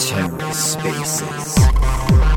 TerraSpaces.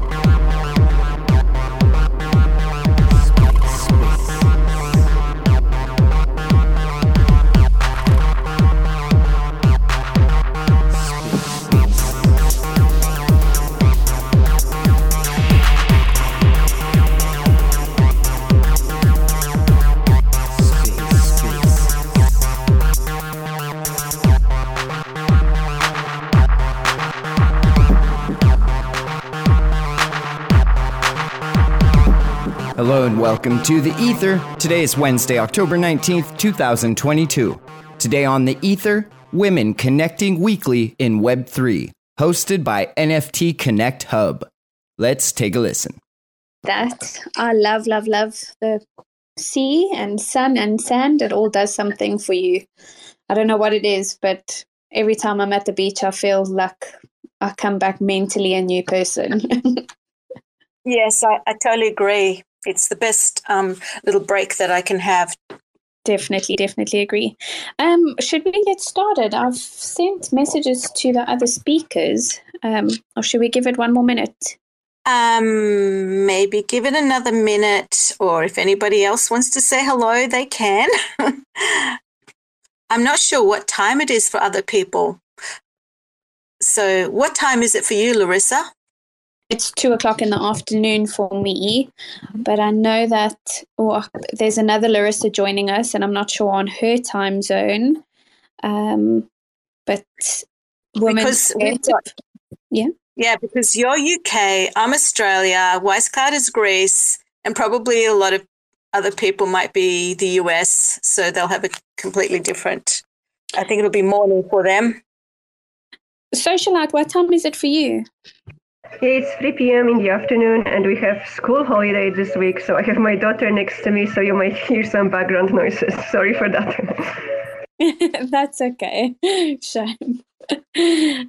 Hello and welcome to The Ether. Today is Wednesday, October 19th, 2022. Today on The Ether, Women Connecting Weekly in Web3, hosted by NFT Connect Hub. Let's take a listen. That I love, love, love the sea and sun and sand. It all does something for you. I don't know what it is, but every time I'm at the beach, I feel like I come back mentally a new person. Yes, I, I totally agree. It's the best um, little break that I can have. Definitely, definitely agree. Um, should we get started? I've sent messages to the other speakers, um, or should we give it one more minute? Um, maybe give it another minute, or if anybody else wants to say hello, they can. I'm not sure what time it is for other people. So, what time is it for you, Larissa? It's two o'clock in the afternoon for me, but I know that oh, there's another Larissa joining us, and I'm not sure on her time zone. Um, but because yeah, yeah, because you're UK, I'm Australia, Wisecloud is Greece, and probably a lot of other people might be the US, so they'll have a completely different. I think it'll be morning for them. Socialite, what time is it for you? It's 3 p.m. in the afternoon, and we have school holiday this week. So I have my daughter next to me, so you might hear some background noises. Sorry for that. That's okay. Shame.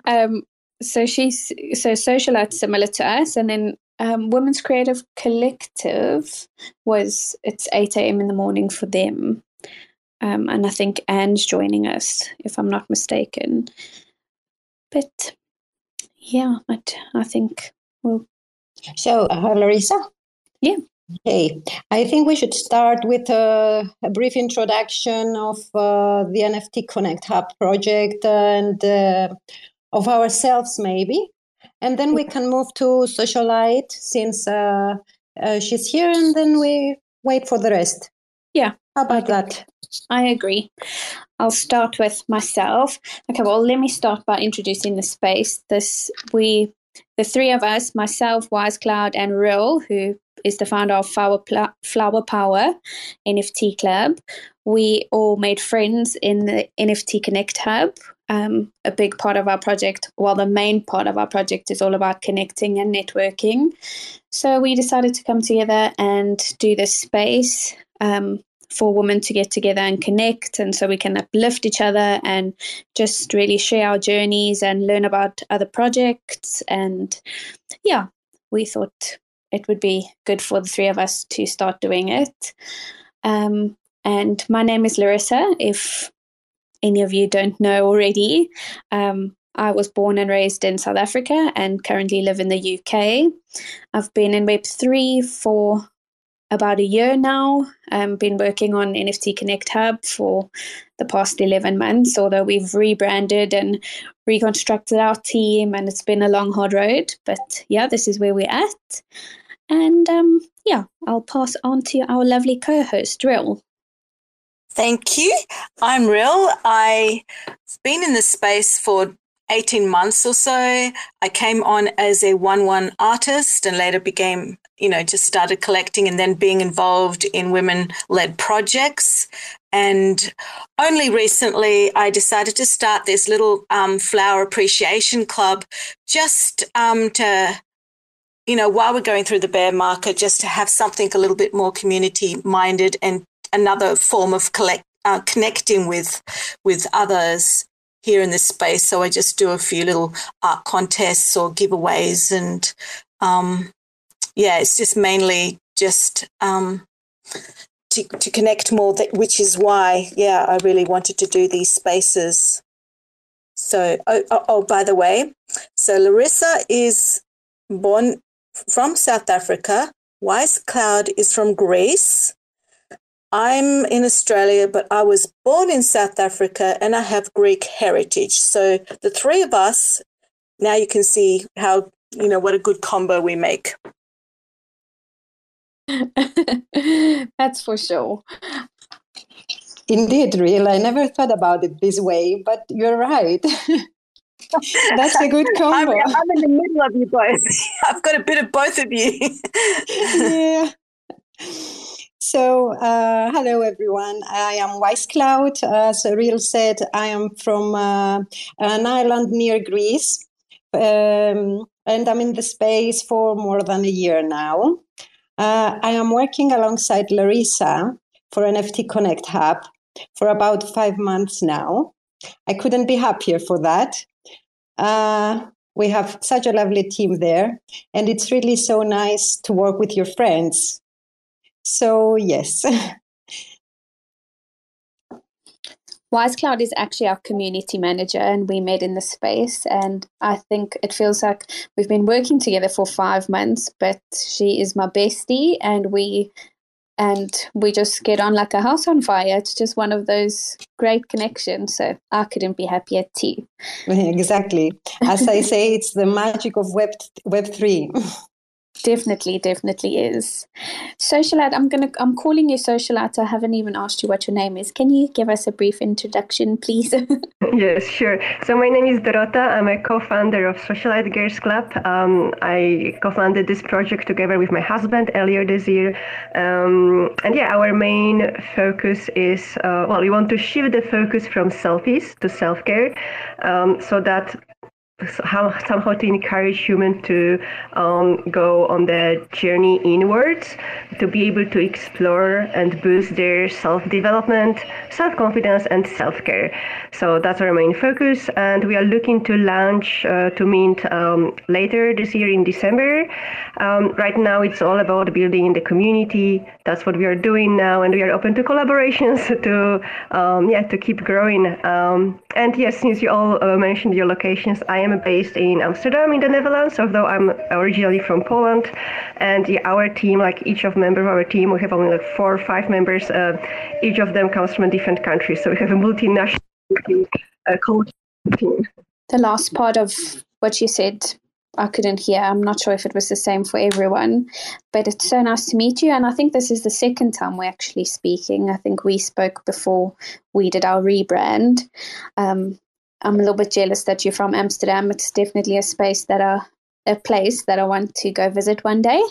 Um, so she's so socialite similar to us, and then um, Women's Creative Collective was it's 8 a.m. in the morning for them. Um, and I think Anne's joining us, if I'm not mistaken. But yeah, but I think we'll. So, uh, Larissa? Yeah. Okay, I think we should start with a, a brief introduction of uh, the NFT Connect Hub project and uh, of ourselves, maybe. And then we can move to Socialite since uh, uh, she's here, and then we wait for the rest. Yeah. How about that? I agree. I'll start with myself. Okay, well, let me start by introducing the space. This we, the three of us, myself, Wise Cloud, and Rill, who is the founder of Flower, Flower Power NFT Club. We all made friends in the NFT Connect Hub. Um, a big part of our project, well, the main part of our project is all about connecting and networking. So we decided to come together and do this space. Um, for women to get together and connect and so we can uplift each other and just really share our journeys and learn about other projects. And yeah we thought it would be good for the three of us to start doing it. Um, and my name is larissa if any of you don't know already. Um, I was born and raised in South Africa and currently live in the UK. I've been in Web3 for about a year now. I've been working on NFT Connect Hub for the past 11 months, although we've rebranded and reconstructed our team, and it's been a long, hard road. But yeah, this is where we're at. And um, yeah, I'll pass on to our lovely co host, Rill. Thank you. I'm Rill. I've been in this space for 18 months or so. I came on as a 1 1 artist and later became you know, just started collecting and then being involved in women led projects. And only recently, I decided to start this little um, flower appreciation club just um, to, you know, while we're going through the bear market, just to have something a little bit more community minded and another form of collect, uh, connecting with with others here in this space. So I just do a few little art contests or giveaways and um, yeah, it's just mainly just um, to, to connect more, that, which is why, yeah, I really wanted to do these spaces. So, oh, oh, oh, by the way, so Larissa is born from South Africa. Wise Cloud is from Greece. I'm in Australia, but I was born in South Africa and I have Greek heritage. So the three of us, now you can see how, you know, what a good combo we make. That's for sure. Indeed, real. I never thought about it this way, but you're right. That's a good combo. I'm, I'm, in the middle of you both. I've got a bit of both of you. yeah. So, uh, hello everyone. I am Wise Cloud. As Real said, I am from uh, an island near Greece, um, and I'm in the space for more than a year now. Uh, I am working alongside Larissa for NFT Connect Hub for about five months now. I couldn't be happier for that. Uh, we have such a lovely team there, and it's really so nice to work with your friends. So, yes. WiseCloud is actually our community manager, and we met in the space. And I think it feels like we've been working together for five months, but she is my bestie, and we and we just get on like a house on fire. It's just one of those great connections. So I couldn't be happier too. Exactly. As I say, it's the magic of Web Web three. Definitely, definitely is. Socialite, I'm gonna I'm calling you Socialite. I haven't even asked you what your name is. Can you give us a brief introduction, please? yes, sure. So my name is Dorota. I'm a co-founder of Socialite Girls Club. Um, I co-founded this project together with my husband earlier this year. Um, and yeah, our main focus is uh, well, we want to shift the focus from selfies to self-care, um, so that somehow to encourage humans to um, go on the journey inwards, to be able to explore and boost their self-development, self-confidence, and self-care. So that's our main focus, and we are looking to launch uh, to mint um, later this year in December. Um, right now, it's all about building the community. That's what we are doing now, and we are open to collaborations to um, yeah to keep growing. Um, and yes, since you all uh, mentioned your locations, I am based in Amsterdam in the Netherlands, although I'm originally from Poland. And yeah, our team, like each of members of our team, we have only like four or five members. Uh, each of them comes from a different country, so we have a multinational uh, team. The last part of what you said I couldn't hear. I'm not sure if it was the same for everyone, but it's so nice to meet you. And I think this is the second time we're actually speaking. I think we spoke before we did our rebrand. Um, I'm a little bit jealous that you're from Amsterdam. It's definitely a space that I, a place that I want to go visit one day.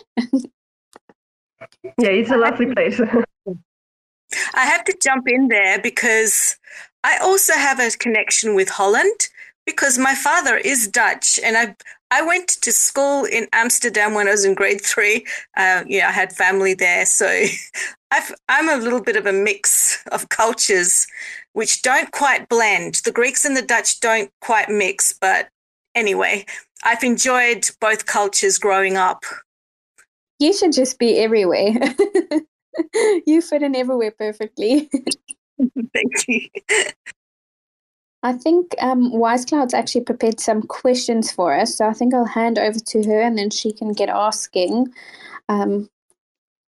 yeah, it's a lovely place. I have to jump in there because I also have a connection with Holland because my father is Dutch and I I went to school in Amsterdam when I was in grade three. Uh, yeah, I had family there, so i am a little bit of a mix of cultures, which don't quite blend. The Greeks and the Dutch don't quite mix, but anyway, I've enjoyed both cultures growing up. You should just be everywhere. you fit in everywhere perfectly. Thank you. I think um, WiseCloud's actually prepared some questions for us. So I think I'll hand over to her and then she can get asking. Um,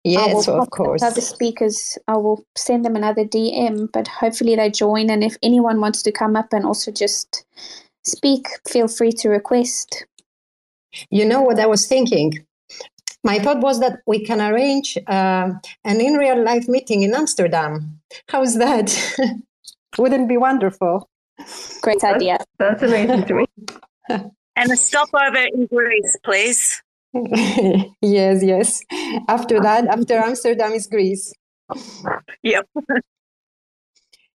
yes, of course. Other speakers, I will send them another DM, but hopefully they join. And if anyone wants to come up and also just speak, feel free to request. You know what I was thinking? My thought was that we can arrange uh, an in real life meeting in Amsterdam. How's that? Wouldn't be wonderful? Great idea. That's, amazing to me. and a stopover in Greece, please. yes, yes. After that, after Amsterdam is Greece. Yep.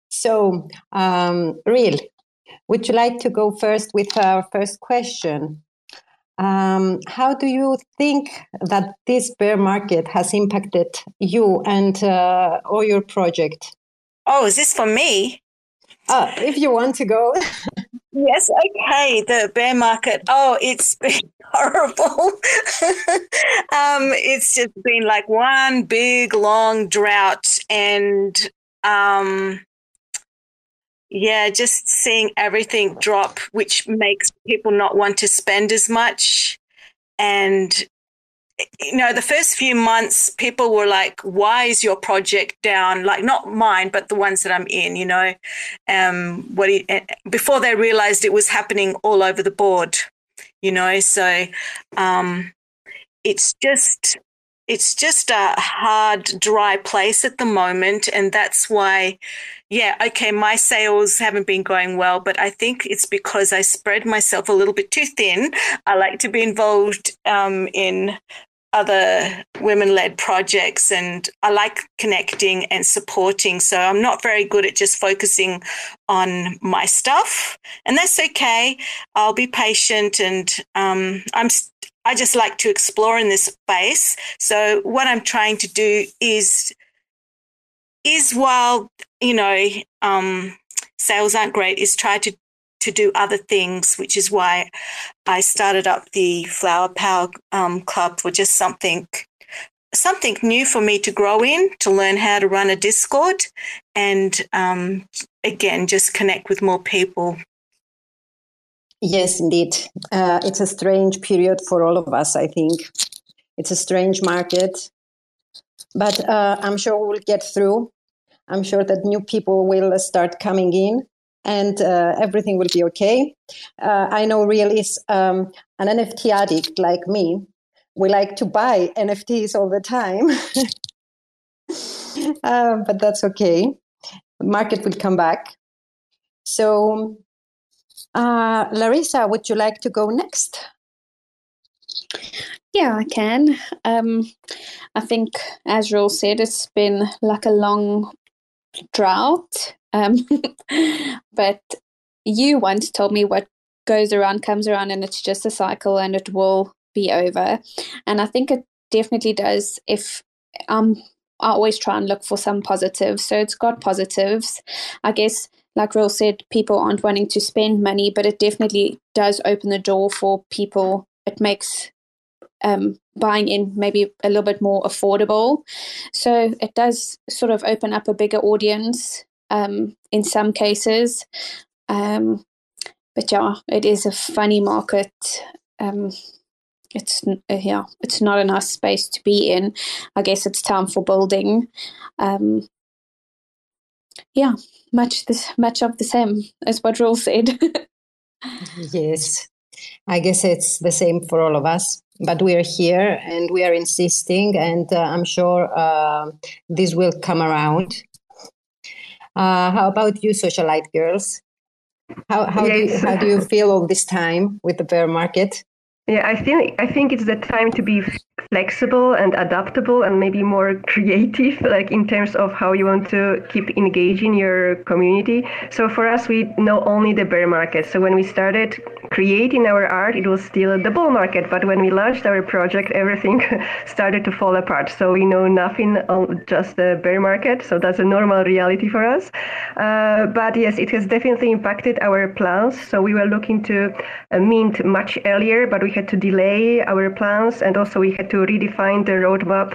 so, um, real, would you like to go first with our first question? Um, how do you think that this bear market has impacted you and uh, or your project? Oh, is this for me? Uh, if you want to go. yes, okay. The bear market. Oh, it's been horrible. um, it's just been like one big long drought and um, yeah, just seeing everything drop, which makes people not want to spend as much. And you know, the first few months, people were like, "Why is your project down?" Like not mine, but the ones that I'm in. You know, um, what he, eh, before they realized it was happening all over the board. You know, so um, it's just it's just a hard, dry place at the moment. And that's why, yeah, okay, my sales haven't been going well, but I think it's because I spread myself a little bit too thin. I like to be involved um, in other women led projects and I like connecting and supporting. So I'm not very good at just focusing on my stuff. And that's okay. I'll be patient and um, I'm I just like to explore in this space. So what I'm trying to do is is while you know um, sales aren't great, is try to to do other things, which is why I started up the Flower Power um, Club for just something something new for me to grow in, to learn how to run a Discord, and um, again, just connect with more people Yes, indeed. Uh, it's a strange period for all of us, I think. It's a strange market, but uh, I'm sure we'll get through. I'm sure that new people will start coming in and uh, everything will be okay. Uh, I know really um, an NFT addict like me. We like to buy NFTs all the time, uh, but that's okay. The market will come back. So uh, Larissa, would you like to go next? Yeah, I can. Um, I think, as Rule said, it's been like a long drought. Um, but you once told me what goes around comes around and it's just a cycle and it will be over. And I think it definitely does if um I always try and look for some positives. So it's got positives. I guess like Rule said, people aren't wanting to spend money, but it definitely does open the door for people. It makes um, buying in maybe a little bit more affordable. So it does sort of open up a bigger audience um, in some cases. Um, but yeah, it is a funny market. Um, it's yeah, it's not a nice space to be in. I guess it's time for building. Um, yeah, much this much of the same as what Rule said. yes, I guess it's the same for all of us. But we are here and we are insisting, and uh, I'm sure uh, this will come around. Uh, how about you, socialite girls? How how, yes. do you, how do you feel all this time with the bear market? Yeah, I think I think it's the time to be flexible and adaptable and maybe more creative, like in terms of how you want to keep engaging your community. So for us, we know only the bear market. So when we started creating our art, it was still the bull market. But when we launched our project, everything started to fall apart. So we know nothing on just the bear market. So that's a normal reality for us. Uh, but yes, it has definitely impacted our plans. So we were looking to uh, mint much earlier, but we had to delay our plans and also we had to redefine the roadmap.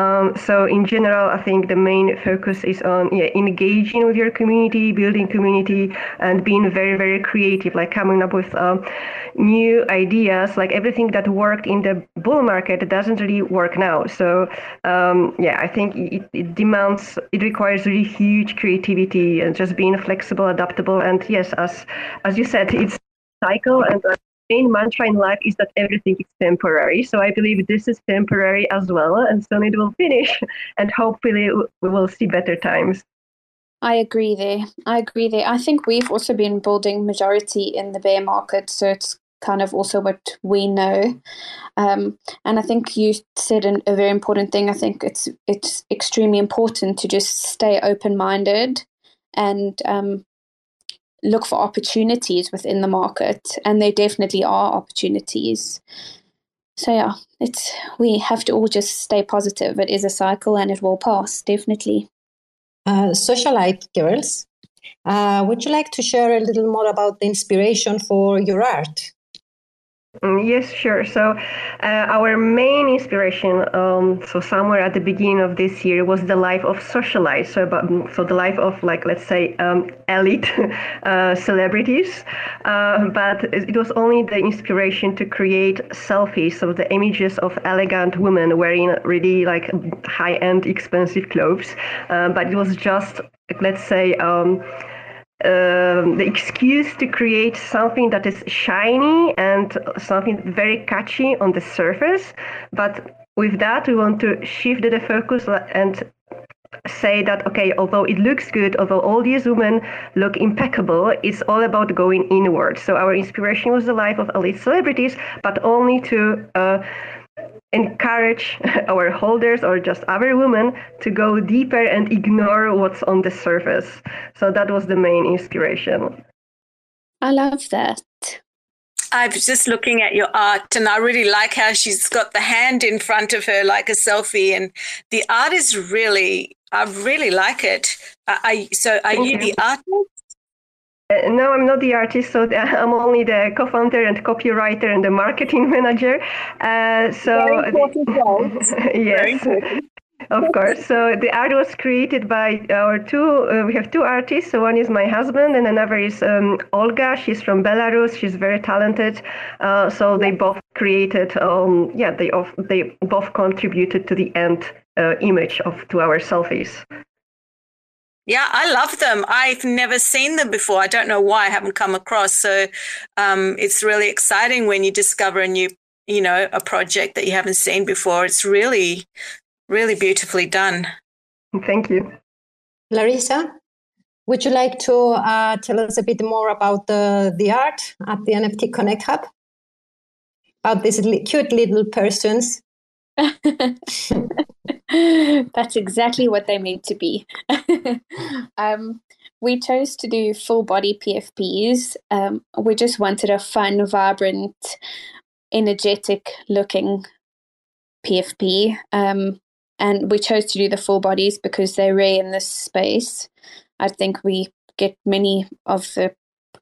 Um, so in general, I think the main focus is on yeah, engaging with your community, building community, and being very, very creative, like coming up with uh, new ideas. Like everything that worked in the bull market doesn't really work now. So um, yeah, I think it, it demands, it requires really huge creativity and just being flexible, adaptable. And yes, as as you said, it's cycle and uh, main mantra in life is that everything is temporary. So I believe this is temporary as well, and soon it will finish, and hopefully we will see better times. I agree there. I agree there. I think we've also been building majority in the bear market, so it's kind of also what we know. Um, and I think you said an, a very important thing. I think it's it's extremely important to just stay open minded and um, look for opportunities within the market, and there definitely are opportunities. So yeah, it's we have to all just stay positive. It is a cycle, and it will pass definitely. Uh, socialite girls, uh, would you like to share a little more about the inspiration for your art? Mm, yes, sure. So, uh, our main inspiration, um, so somewhere at the beginning of this year, was the life of socialites. So, about, mm, so the life of like let's say um, elite uh, celebrities. Uh, but it was only the inspiration to create selfies of the images of elegant women wearing really like high-end, expensive clothes. Uh, but it was just let's say. Um, the excuse to create something that is shiny and something very catchy on the surface. But with that, we want to shift the focus and say that okay although it looks good although all these women look impeccable it's all about going inward so our inspiration was the life of elite celebrities but only to uh, encourage our holders or just other women to go deeper and ignore what's on the surface. So that was the main inspiration. I love that. I was just looking at your art and I really like how she's got the hand in front of her like a selfie and the art is really I really like it. I, so are you, you the artist? Uh, no, I'm not the artist, so I'm only the co-founder and copywriter and the marketing manager. Uh, so yes, of course. So the art was created by our two. Uh, we have two artists. So one is my husband, and another is um, Olga. She's from Belarus. She's very talented. Uh, so they both created. Um, yeah, they of, they both contributed to the end uh, image of to our selfies. Yeah, I love them. I've never seen them before. I don't know why I haven't come across. So um, it's really exciting when you discover a new, you know, a project that you haven't seen before. It's really, really beautifully done. Thank you. Larissa, would you like to uh, tell us a bit more about the, the art at the NFT Connect Hub? About these cute little persons That's exactly what they meant to be. um, we chose to do full body PFPs. Um, we just wanted a fun, vibrant, energetic looking PFP. Um, and we chose to do the full bodies because they're rare in this space. I think we get many of the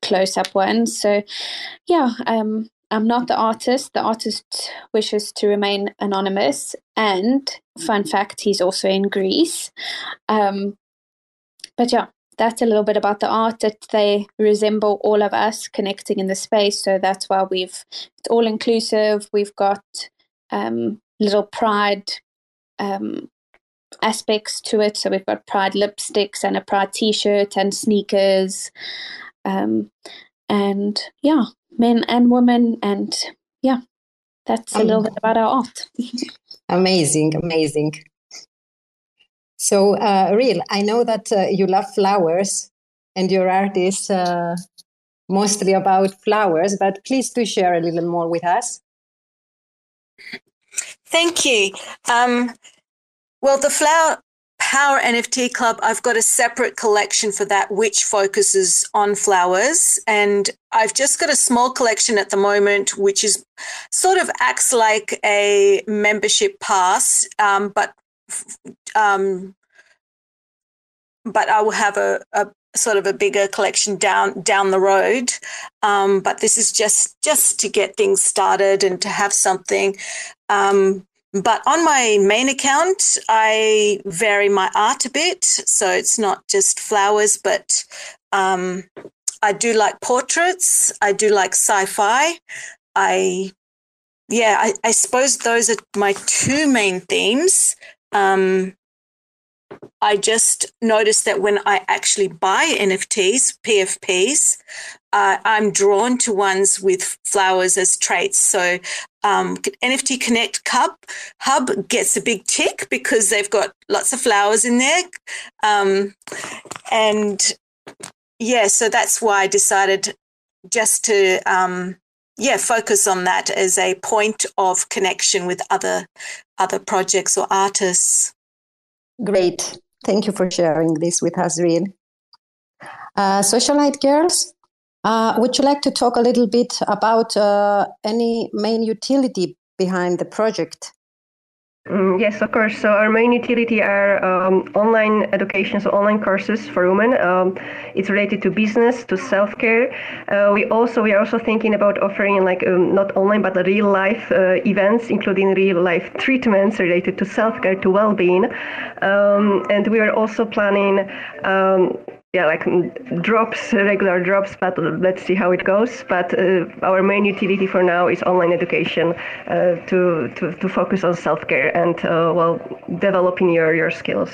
close up ones. So, yeah, um, I'm not the artist. The artist wishes to remain anonymous. And fun fact, he's also in Greece. Um, but yeah, that's a little bit about the art that they resemble all of us connecting in the space. So that's why we've it's all inclusive. We've got um, little pride um, aspects to it. So we've got pride lipsticks and a pride t-shirt and sneakers. Um, and yeah, men and women. And yeah, that's a little bit about our art. amazing, amazing. So, uh, real, I know that uh, you love flowers and your art is uh, mostly about flowers, but please do share a little more with us. Thank you. Um, well, the flower Power NFT Club, I've got a separate collection for that, which focuses on flowers. And I've just got a small collection at the moment, which is sort of acts like a membership pass, um, but um, but I will have a, a, sort of a bigger collection down down the road. Um, but this is just just to get things started and to have something. Um, but on my main account, I vary my art a bit. So it's not just flowers, but um, I do like portraits. I do like sci fi. I, yeah, I, I, suppose those are my two main themes. Um, I just noticed that when I actually buy NFTs, PFPs, uh, I'm drawn to ones with flowers as traits. So um, NFT Connect Hub Hub gets a big tick because they've got lots of flowers in there, um, and yeah, so that's why I decided just to um, yeah focus on that as a point of connection with other other projects or artists. Great, thank you for sharing this with us, Real. Uh, Socialite girls, uh, would you like to talk a little bit about uh, any main utility behind the project? Mm, yes, of course. So our main utility are um, online education, so online courses for women. Um, it's related to business, to self-care. Uh, we also we are also thinking about offering like um, not online but real life uh, events, including real life treatments related to self-care, to well-being, um, and we are also planning um, yeah, like mm, drops, regular drops, but let's see how it goes. But uh, our main utility for now is online education uh, to, to, to focus on self-care and, uh, well, developing your, your skills.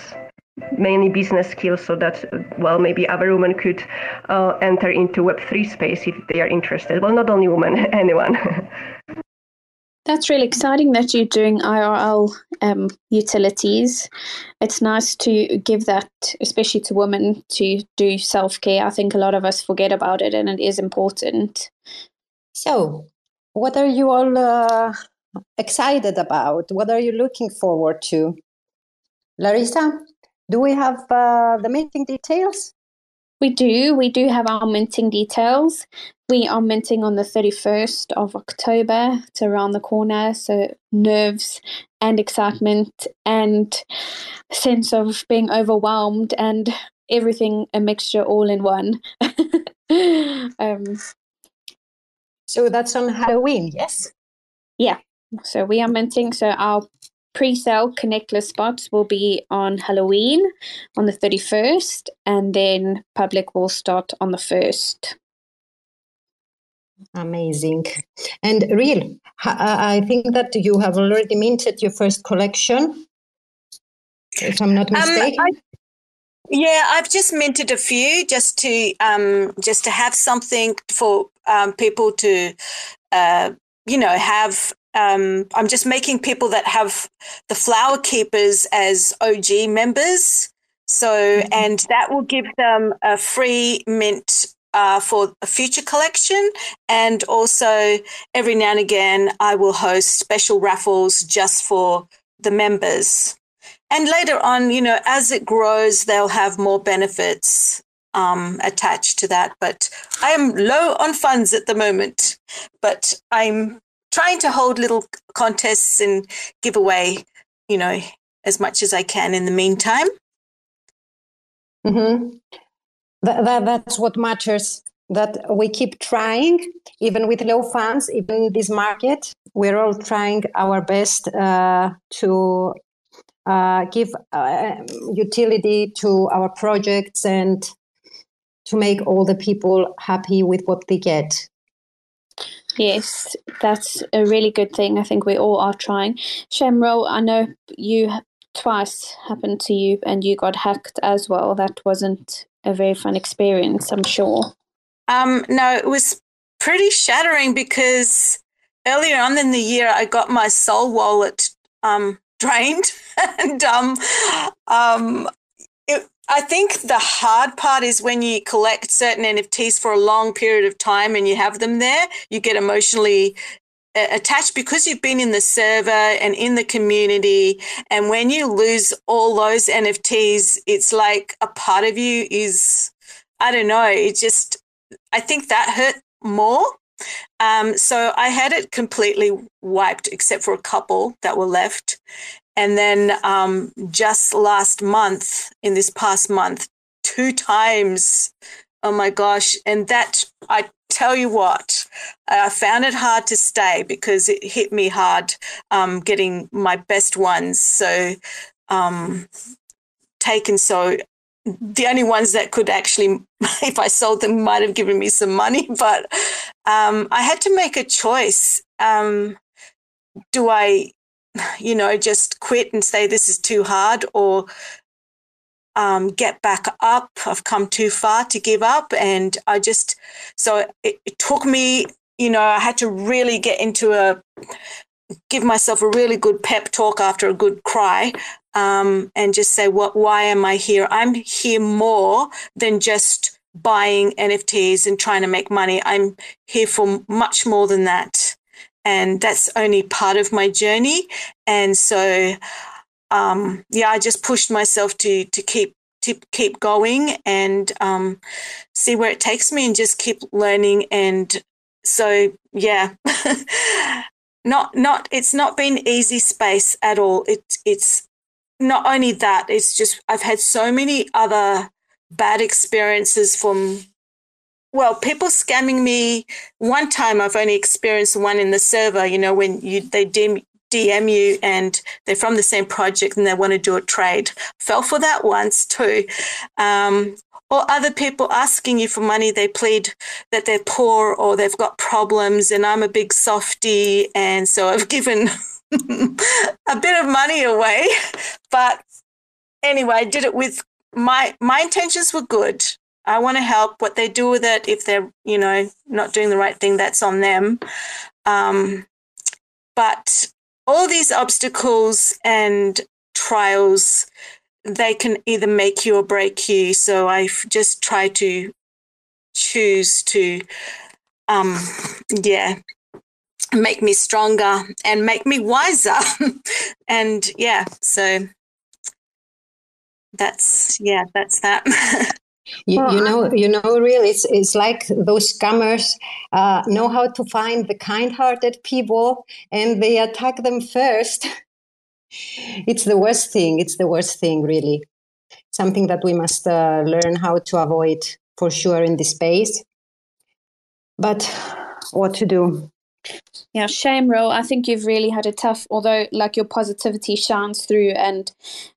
Mainly business skills so that well maybe other women could uh, enter into web3 space if they are interested. Well not only women anyone That's really exciting that you're doing IRL um, utilities. It's nice to give that, especially to women, to do self care. I think a lot of us forget about it and it is important. So, what are you all uh, excited about? What are you looking forward to? Larissa, do we have uh, the meeting details? We do. We do have our minting details. We are minting on the 31st of October. It's around the corner. So, nerves and excitement and sense of being overwhelmed and everything a mixture all in one. um, so, that's on Halloween, yes? Yeah. So, we are minting. So, our pre-sale connectless spots will be on Halloween on the 31st and then public will start on the 1st. Amazing. And real, I think that you have already minted your first collection, if I'm not mistaken. Um, I, yeah, I've just minted a few just to um, just to have something for um, people to, uh, you know, have um, I'm just making people that have the flower keepers as OG members. So, mm-hmm. and that will give them a free mint uh, for a future collection. And also, every now and again, I will host special raffles just for the members. And later on, you know, as it grows, they'll have more benefits um, attached to that. But I am low on funds at the moment, but I'm trying to hold little contests and give away, you know, as much as I can in the meantime. Mm-hmm. That, that, that's what matters. That we keep trying, even with low funds, even in this market. We're all trying our best uh, to uh, give uh, utility to our projects and to make all the people happy with what they get. Yes, that's a really good thing. I think we all are trying. Shamro, I know you twice happened to you and you got hacked as well. That wasn't a very fun experience, I'm sure. Um, no, it was pretty shattering because earlier on in the year I got my Sol wallet um, drained and um, um, it, I think the hard part is when you collect certain NFTs for a long period of time and you have them there, you get emotionally attached because you've been in the server and in the community. And when you lose all those NFTs, it's like a part of you is, I don't know, it just, I think that hurt more. Um, so I had it completely wiped except for a couple that were left. And then um, just last month, in this past month, two times. Oh my gosh. And that, I tell you what, I found it hard to stay because it hit me hard um, getting my best ones. So, um, taken so the only ones that could actually, if I sold them, might have given me some money. But um, I had to make a choice. Um, do I you know, just quit and say this is too hard or um, get back up. I've come too far to give up. And I just, so it, it took me, you know, I had to really get into a, give myself a really good pep talk after a good cry um, and just say, what, why am I here? I'm here more than just buying NFTs and trying to make money. I'm here for much more than that and that's only part of my journey. And so, um, yeah, I just pushed myself to to keep to keep going and um, see where it takes me, and just keep learning. And so, yeah, not not it's not been easy space at all. It it's not only that, it's just I've had so many other bad experiences from well, people scamming me. One time I've only experienced one in the server, you know, when you they DM, DM you and they're from the same project and they want to do a trade. Fell for that once too. Um, or other people asking you for money, they plead that they're poor or they've got problems, and I'm a big softy, and so I've given a bit of money away. But anyway, I did it with my my intentions were good. I want to help. What they do with it, if they're you know not doing the right thing, that's on them. Um, but all these obstacles and trials they can either make you or break you. So I just try to choose to, um, yeah, make me stronger and make me wiser. and yeah, so that's yeah, that's that. You, you, know, you know, really, it's it's like those scammers uh, know how to find the kind-hearted people, and they attack them first. it's the worst thing. It's the worst thing, really. Something that we must uh, learn how to avoid for sure in this space. But what to do? Yeah, shame, Ro. I think you've really had a tough, although like your positivity shines through, and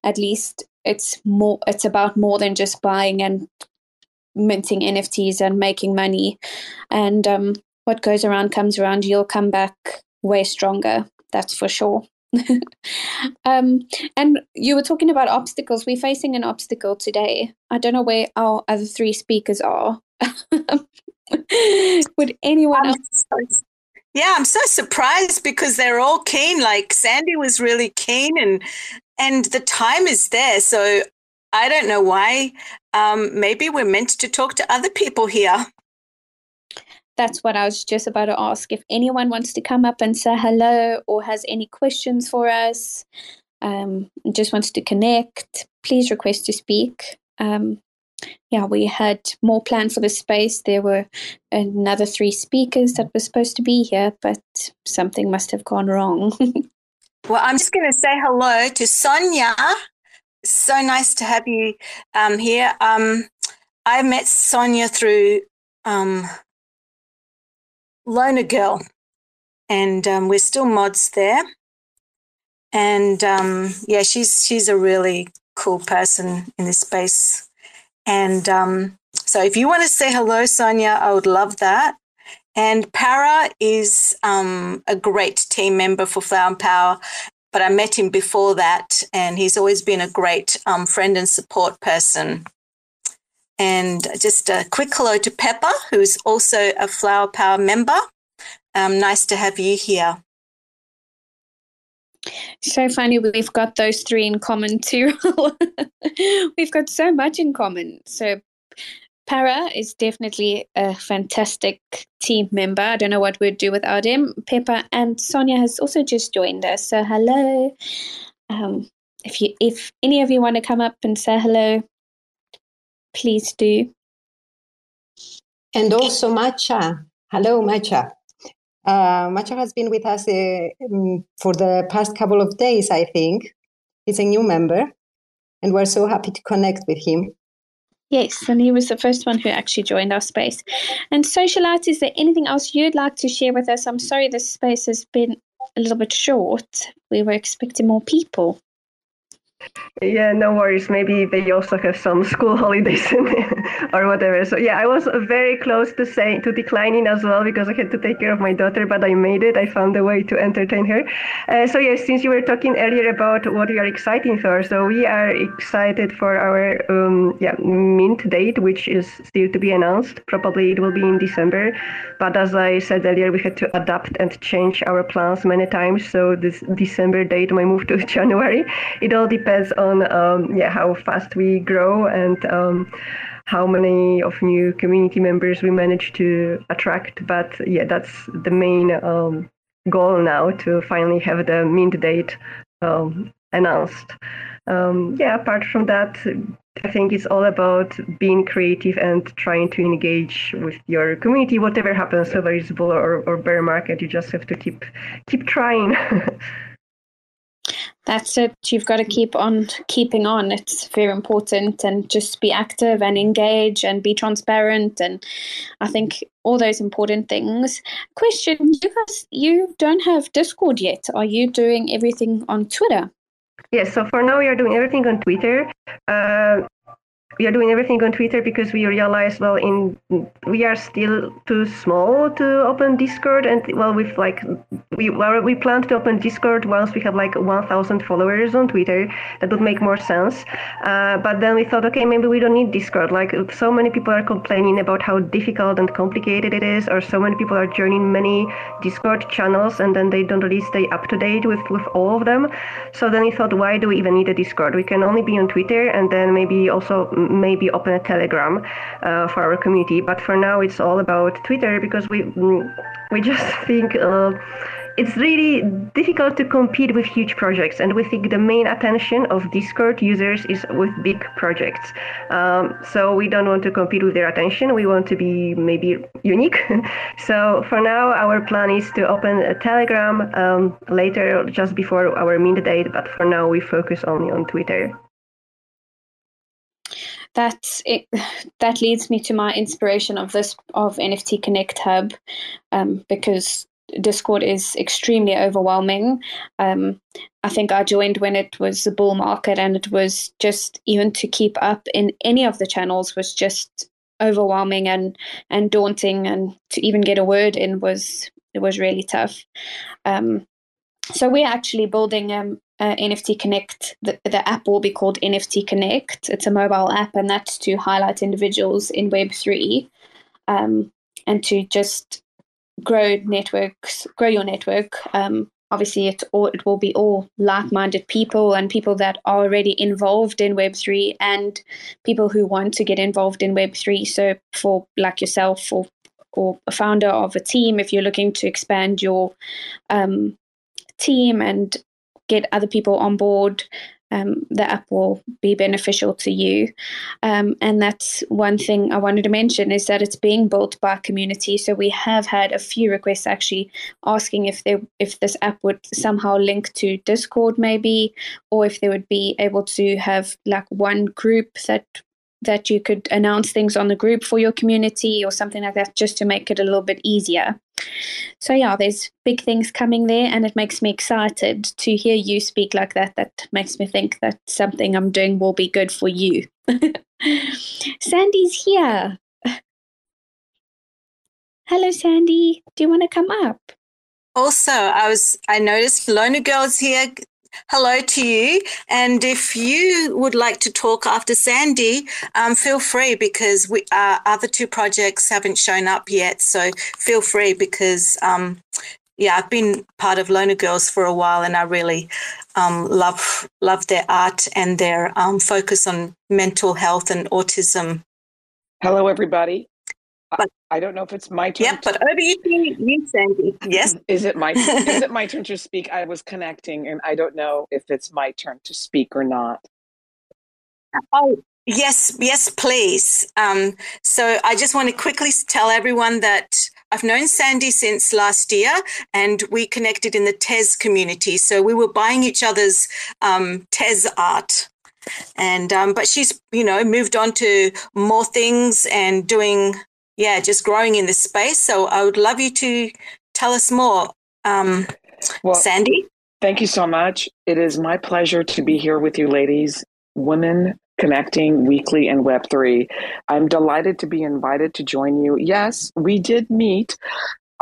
at least it's more. It's about more than just buying and minting NFTs and making money. And um, what goes around comes around. You'll come back way stronger. That's for sure. um, and you were talking about obstacles. We're facing an obstacle today. I don't know where our other three speakers are. Would anyone else? Yeah, I'm so surprised because they're all keen. Like Sandy was really keen, and and the time is there. So I don't know why. Um, maybe we're meant to talk to other people here that's what I was just about to ask. If anyone wants to come up and say hello or has any questions for us, um, just wants to connect, please request to speak. Um, yeah, we had more planned for the space. There were another three speakers that were supposed to be here, but something must have gone wrong. well, I'm just going to say hello to Sonia. So nice to have you um, here. Um, I met Sonia through um, Loner Girl, and um, we're still mods there. And um, yeah, she's she's a really cool person in this space. And um, so, if you want to say hello, Sonia, I would love that. And Para is um, a great team member for Flower and Power, but I met him before that, and he's always been a great um, friend and support person. And just a quick hello to Pepper, who's also a Flower Power member. Um, nice to have you here. So funny, we've got those three in common too. we've got so much in common. So, Para is definitely a fantastic team member. I don't know what we'd do without him. Pepper and Sonia has also just joined us. So, hello. Um, if you, if any of you want to come up and say hello, please do. And also Macha. Hello, Macha. Uh, Macha has been with us uh, um, for the past couple of days, I think. He's a new member, and we're so happy to connect with him. Yes, and he was the first one who actually joined our space. And social socialite, is there anything else you'd like to share with us? I'm sorry this space has been a little bit short. We were expecting more people. Yeah, no worries. Maybe they also have some school holidays or whatever. So yeah, I was very close to saying to declining as well because I had to take care of my daughter, but I made it. I found a way to entertain her. Uh, so yes, since you were talking earlier about what we are excited for, so we are excited for our um, yeah mint date, which is still to be announced. Probably it will be in December, but as I said earlier, we had to adapt and change our plans many times. So this December date might move to January. It all depends on um, yeah how fast we grow and um, how many of new community members we manage to attract. But yeah, that's the main um, goal now to finally have the mint date um, announced. Um, yeah, apart from that, I think it's all about being creative and trying to engage with your community, whatever happens, whether it's bull or, or bear market, you just have to keep keep trying. That's it. You've got to keep on keeping on. It's very important and just be active and engage and be transparent. And I think all those important things. Question you guys, you don't have Discord yet. Are you doing everything on Twitter? Yes, so for now we are doing everything on Twitter. Uh, we are doing everything on Twitter because we realize well in we are still too small to open Discord and well we've like we well, we plan to open Discord once we have like 1,000 followers on Twitter. That would make more sense. Uh, but then we thought okay maybe we don't need Discord. Like so many people are complaining about how difficult and complicated it is or so many people are joining many Discord channels and then they don't really stay up to date with with all of them. So then we thought why do we even need a Discord? We can only be on Twitter and then maybe also maybe open a Telegram uh, for our community. But for now, it's all about Twitter because we mm, we just think. Uh, it's really difficult to compete with huge projects, and we think the main attention of Discord users is with big projects. Um, so we don't want to compete with their attention. We want to be maybe unique. so for now, our plan is to open a Telegram um, later, just before our mint date. But for now, we focus only on Twitter that it, that leads me to my inspiration of this of NFT Connect Hub um, because Discord is extremely overwhelming. Um, I think I joined when it was the bull market, and it was just even to keep up in any of the channels was just overwhelming and and daunting, and to even get a word in was it was really tough. Um, so we're actually building um, uh, NFT Connect. The, the app will be called NFT Connect. It's a mobile app, and that's to highlight individuals in Web3 um, and to just grow networks, grow your network. Um, obviously, it, all, it will be all like minded people and people that are already involved in Web3 and people who want to get involved in Web3. So, for like yourself or or a founder of a team, if you're looking to expand your um, team and get other people on board, um, the app will be beneficial to you. Um, and that's one thing I wanted to mention is that it's being built by community. So we have had a few requests actually asking if they if this app would somehow link to Discord maybe, or if they would be able to have like one group that that you could announce things on the group for your community or something like that just to make it a little bit easier. So yeah, there's big things coming there and it makes me excited to hear you speak like that. That makes me think that something I'm doing will be good for you. Sandy's here. Hello Sandy, do you want to come up? Also, I was I noticed Loner Girl's here hello to you. And if you would like to talk after Sandy, um, feel free because we our uh, other two projects haven't shown up yet. So feel free because um, yeah, I've been part of Loner Girls for a while, and I really um, love love their art and their um, focus on mental health and autism. Hello, everybody. But, I don't know if it's my turn. Yeah, but over you, you Sandy. Yes. Is it my is it my turn to speak? I was connecting, and I don't know if it's my turn to speak or not. Oh yes, yes, please. Um, so I just want to quickly tell everyone that I've known Sandy since last year, and we connected in the Tez community. So we were buying each other's um, Tez art and um, but she's you know moved on to more things and doing yeah, just growing in this space. So I would love you to tell us more, um, well, Sandy. Thank you so much. It is my pleasure to be here with you, ladies, women connecting weekly in Web3. I'm delighted to be invited to join you. Yes, we did meet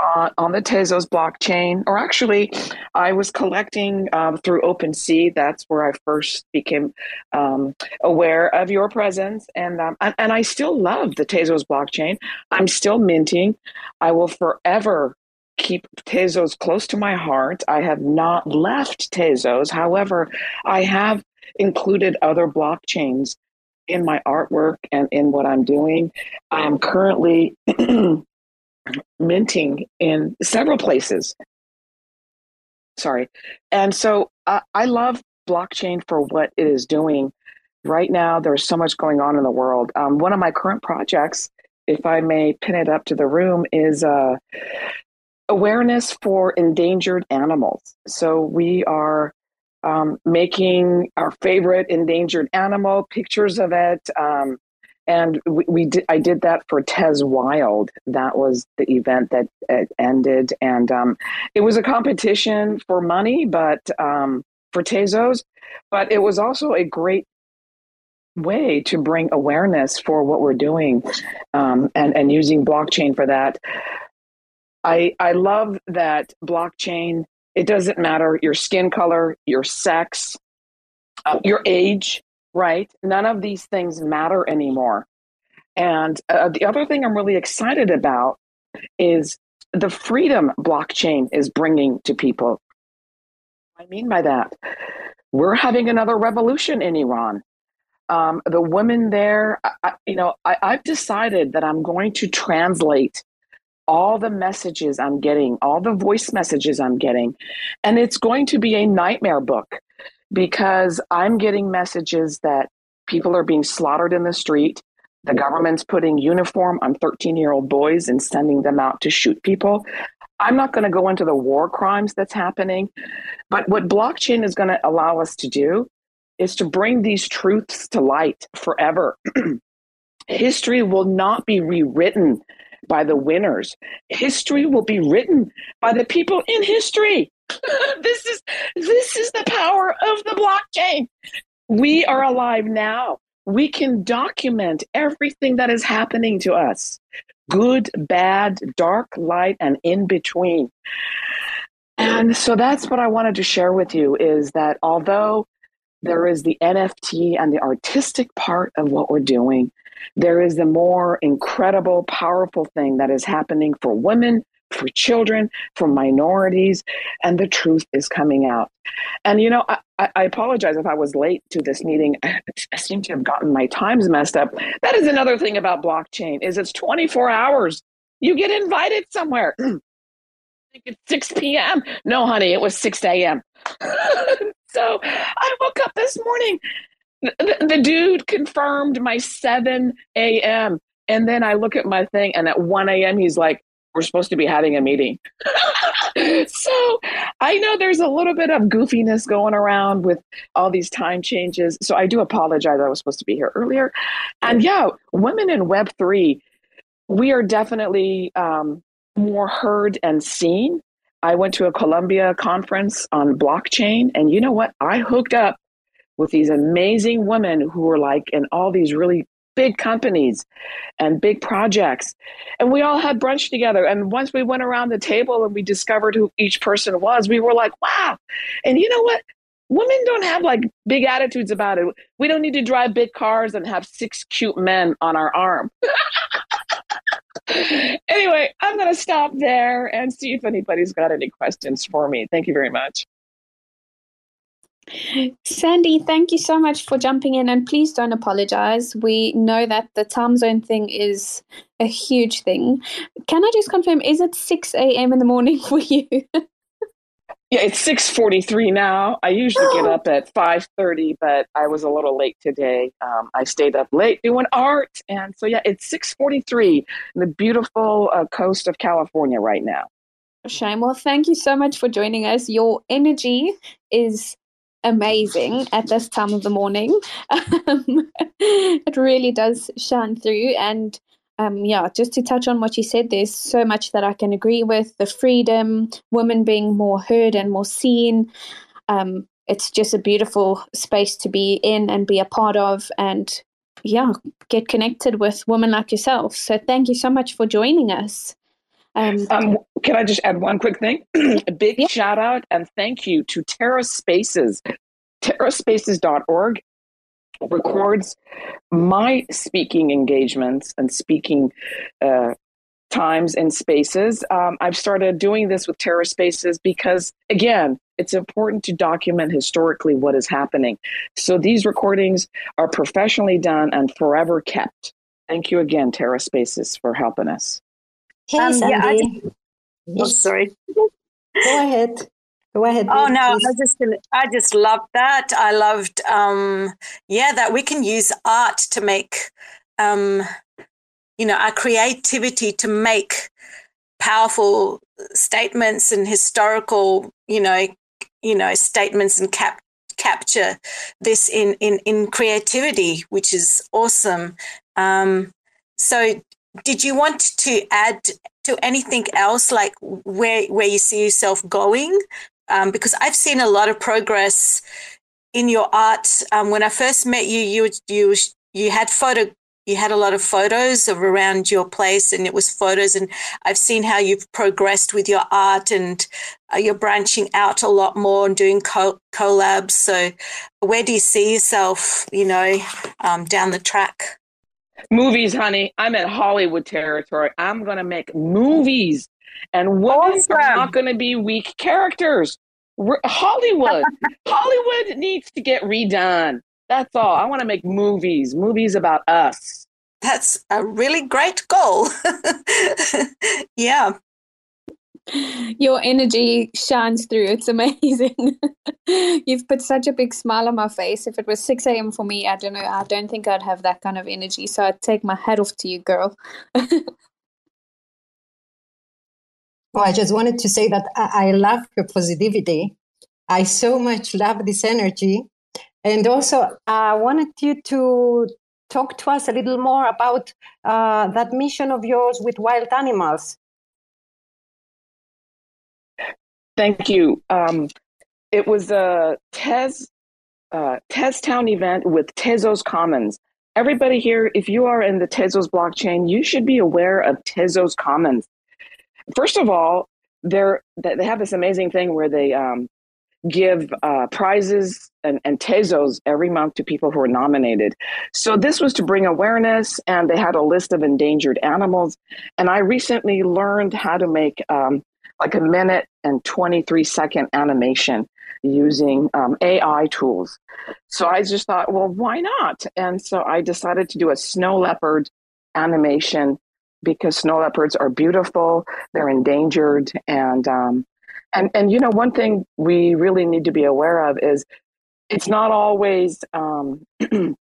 uh, on the Tezos blockchain, or actually, I was collecting um, through OpenSea. That's where I first became um, aware of your presence, and, um, and and I still love the Tezos blockchain. I'm still minting. I will forever keep Tezos close to my heart. I have not left Tezos. However, I have included other blockchains in my artwork and in what I'm doing. I am currently minting in several places. Sorry. And so uh, I love blockchain for what it is doing. right now there's so much going on in the world. Um, one of my current projects, if I may pin it up to the room, is uh, awareness for endangered animals. So we are um, making our favorite endangered animal, pictures of it. Um, and we, we, did, I did that for Tez Wild. That was the event that ended, and um, it was a competition for money, but um, for Tezos, but it was also a great way to bring awareness for what we're doing, um, and and using blockchain for that. I I love that blockchain it doesn't matter your skin color, your sex, uh, your age, right? None of these things matter anymore. And uh, the other thing I'm really excited about is the freedom blockchain is bringing to people. I mean by that, we're having another revolution in Iran. Um, the women there, I, you know, I, I've decided that I'm going to translate all the messages I'm getting, all the voice messages I'm getting. And it's going to be a nightmare book because I'm getting messages that people are being slaughtered in the street. The government's putting uniform on 13 year old boys and sending them out to shoot people. I'm not going to go into the war crimes that's happening, but what blockchain is going to allow us to do is to bring these truths to light forever. History will not be rewritten by the winners. History will be written by the people in history. This is this is the power of the blockchain. We are alive now. We can document everything that is happening to us. Good, bad, dark, light and in between. And so that's what I wanted to share with you is that although there is the NFT and the artistic part of what we're doing, there is a more incredible, powerful thing that is happening for women, for children, for minorities, and the truth is coming out. And you know, I, I, apologize if I was late to this meeting. I, seem to have gotten my times messed up. That is another thing about blockchain is it's 24 hours. You get invited somewhere. It's 6 p.m. No, honey, it was 6 a.m. so I woke up this morning the, the dude confirmed my 7 a.m. And then I look at my thing, and at 1 a.m., he's like, we're supposed to be having a meeting. so I know there's a little bit of goofiness going around with all these time changes. So I do apologize. I was supposed to be here earlier. And yeah, women in Web3, we are definitely um, more heard and seen. I went to a Colombia conference on blockchain, and you know what? I hooked up with these amazing women who were like in all these really big companies and big projects. And we all had brunch together. And once we went around the table and we discovered who each person was, we were like, wow. And you know what? Women don't have like big attitudes about it. We don't need to drive big cars and have six cute men on our arm. anyway, I'm going to stop there and see if anybody's got any questions for me. Thank you very much. Sandy, thank you so much for jumping in and please don't apologize. We know that the time zone thing is a huge thing. Can I just confirm, is it 6 a.m. in the morning for you? yeah, it's 6.43 now. I usually get up at 5.30, but I was a little late today. Um, I stayed up late doing art. And so, yeah, it's 6.43 in the beautiful uh, coast of California right now. Shame. Well, thank you so much for joining us. Your energy is amazing at this time of the morning. Um, it really does shine through. And um, yeah, just to touch on what you said, there's so much that I can agree with the freedom, women being more heard and more seen. Um, it's just a beautiful space to be in and be a part of. And yeah, get connected with women like yourself. So thank you so much for joining us. Um, um, can I just add one quick thing? a big yeah. shout out and thank you to TerraSpaces. TerraSpaces.org records my speaking engagements and speaking uh, times and spaces. Um, I've started doing this with TerraSpaces because, again, it's important to document historically what is happening. So these recordings are professionally done and forever kept. Thank you again, TerraSpaces, for helping us. Hey, um, Sandy. Yeah, I, oh, sorry. Go ahead. Go ahead. Oh no, I just I just loved that. I loved um yeah that we can use art to make um you know our creativity to make powerful statements and historical you know you know statements and cap capture this in in in creativity which is awesome um so did you want to add to anything else like where where you see yourself going? Um, because I've seen a lot of progress in your art. Um, when I first met you, you you you had photo you had a lot of photos of around your place and it was photos and i've seen how you've progressed with your art and uh, you're branching out a lot more and doing co- collabs. So where do you see yourself you know um, down the track movies honey i'm in hollywood territory i'm going to make movies and women awesome. are not going to be weak characters. Hollywood, Hollywood needs to get redone. That's all. I want to make movies, movies about us. That's a really great goal. yeah. Your energy shines through. It's amazing. You've put such a big smile on my face. If it was 6 a.m. for me, I don't know. I don't think I'd have that kind of energy. So I'd take my hat off to you, girl. Well, I just wanted to say that I, I love your positivity. I so much love this energy. And also, I wanted you to talk to us a little more about uh, that mission of yours with wild animals. Thank you. Um, it was a Tez, uh, Tez Town event with Tezos Commons. Everybody here, if you are in the Tezos blockchain, you should be aware of Tezos Commons. First of all, they're they have this amazing thing where they um, give uh, prizes and, and tezos every month to people who are nominated. So this was to bring awareness, and they had a list of endangered animals. And I recently learned how to make um, like a minute and 23 second animation using um, AI tools. So I just thought, well, why not? And so I decided to do a snow leopard animation because snow leopards are beautiful, they're endangered, and um, and and you know one thing we really need to be aware of is it's not always um, that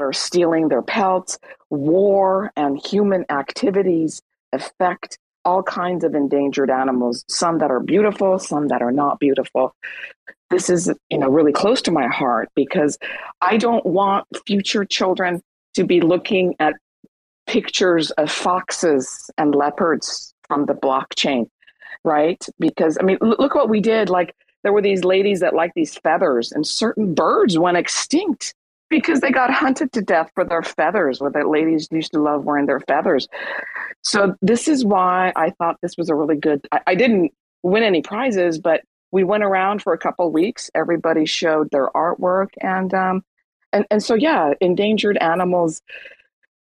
are stealing their pelts. War and human activities affect all kinds of endangered animals. Some that are beautiful, some that are not beautiful. This is you know really close to my heart because I don't want future children to be looking at pictures of foxes and leopards from the blockchain, right? Because I mean, look what we did. Like there were these ladies that like these feathers, and certain birds went extinct because they got hunted to death for their feathers. Where the ladies used to love wearing their feathers. So this is why I thought this was a really good. I, I didn't win any prizes, but we went around for a couple weeks. Everybody showed their artwork, and um, and and so yeah, endangered animals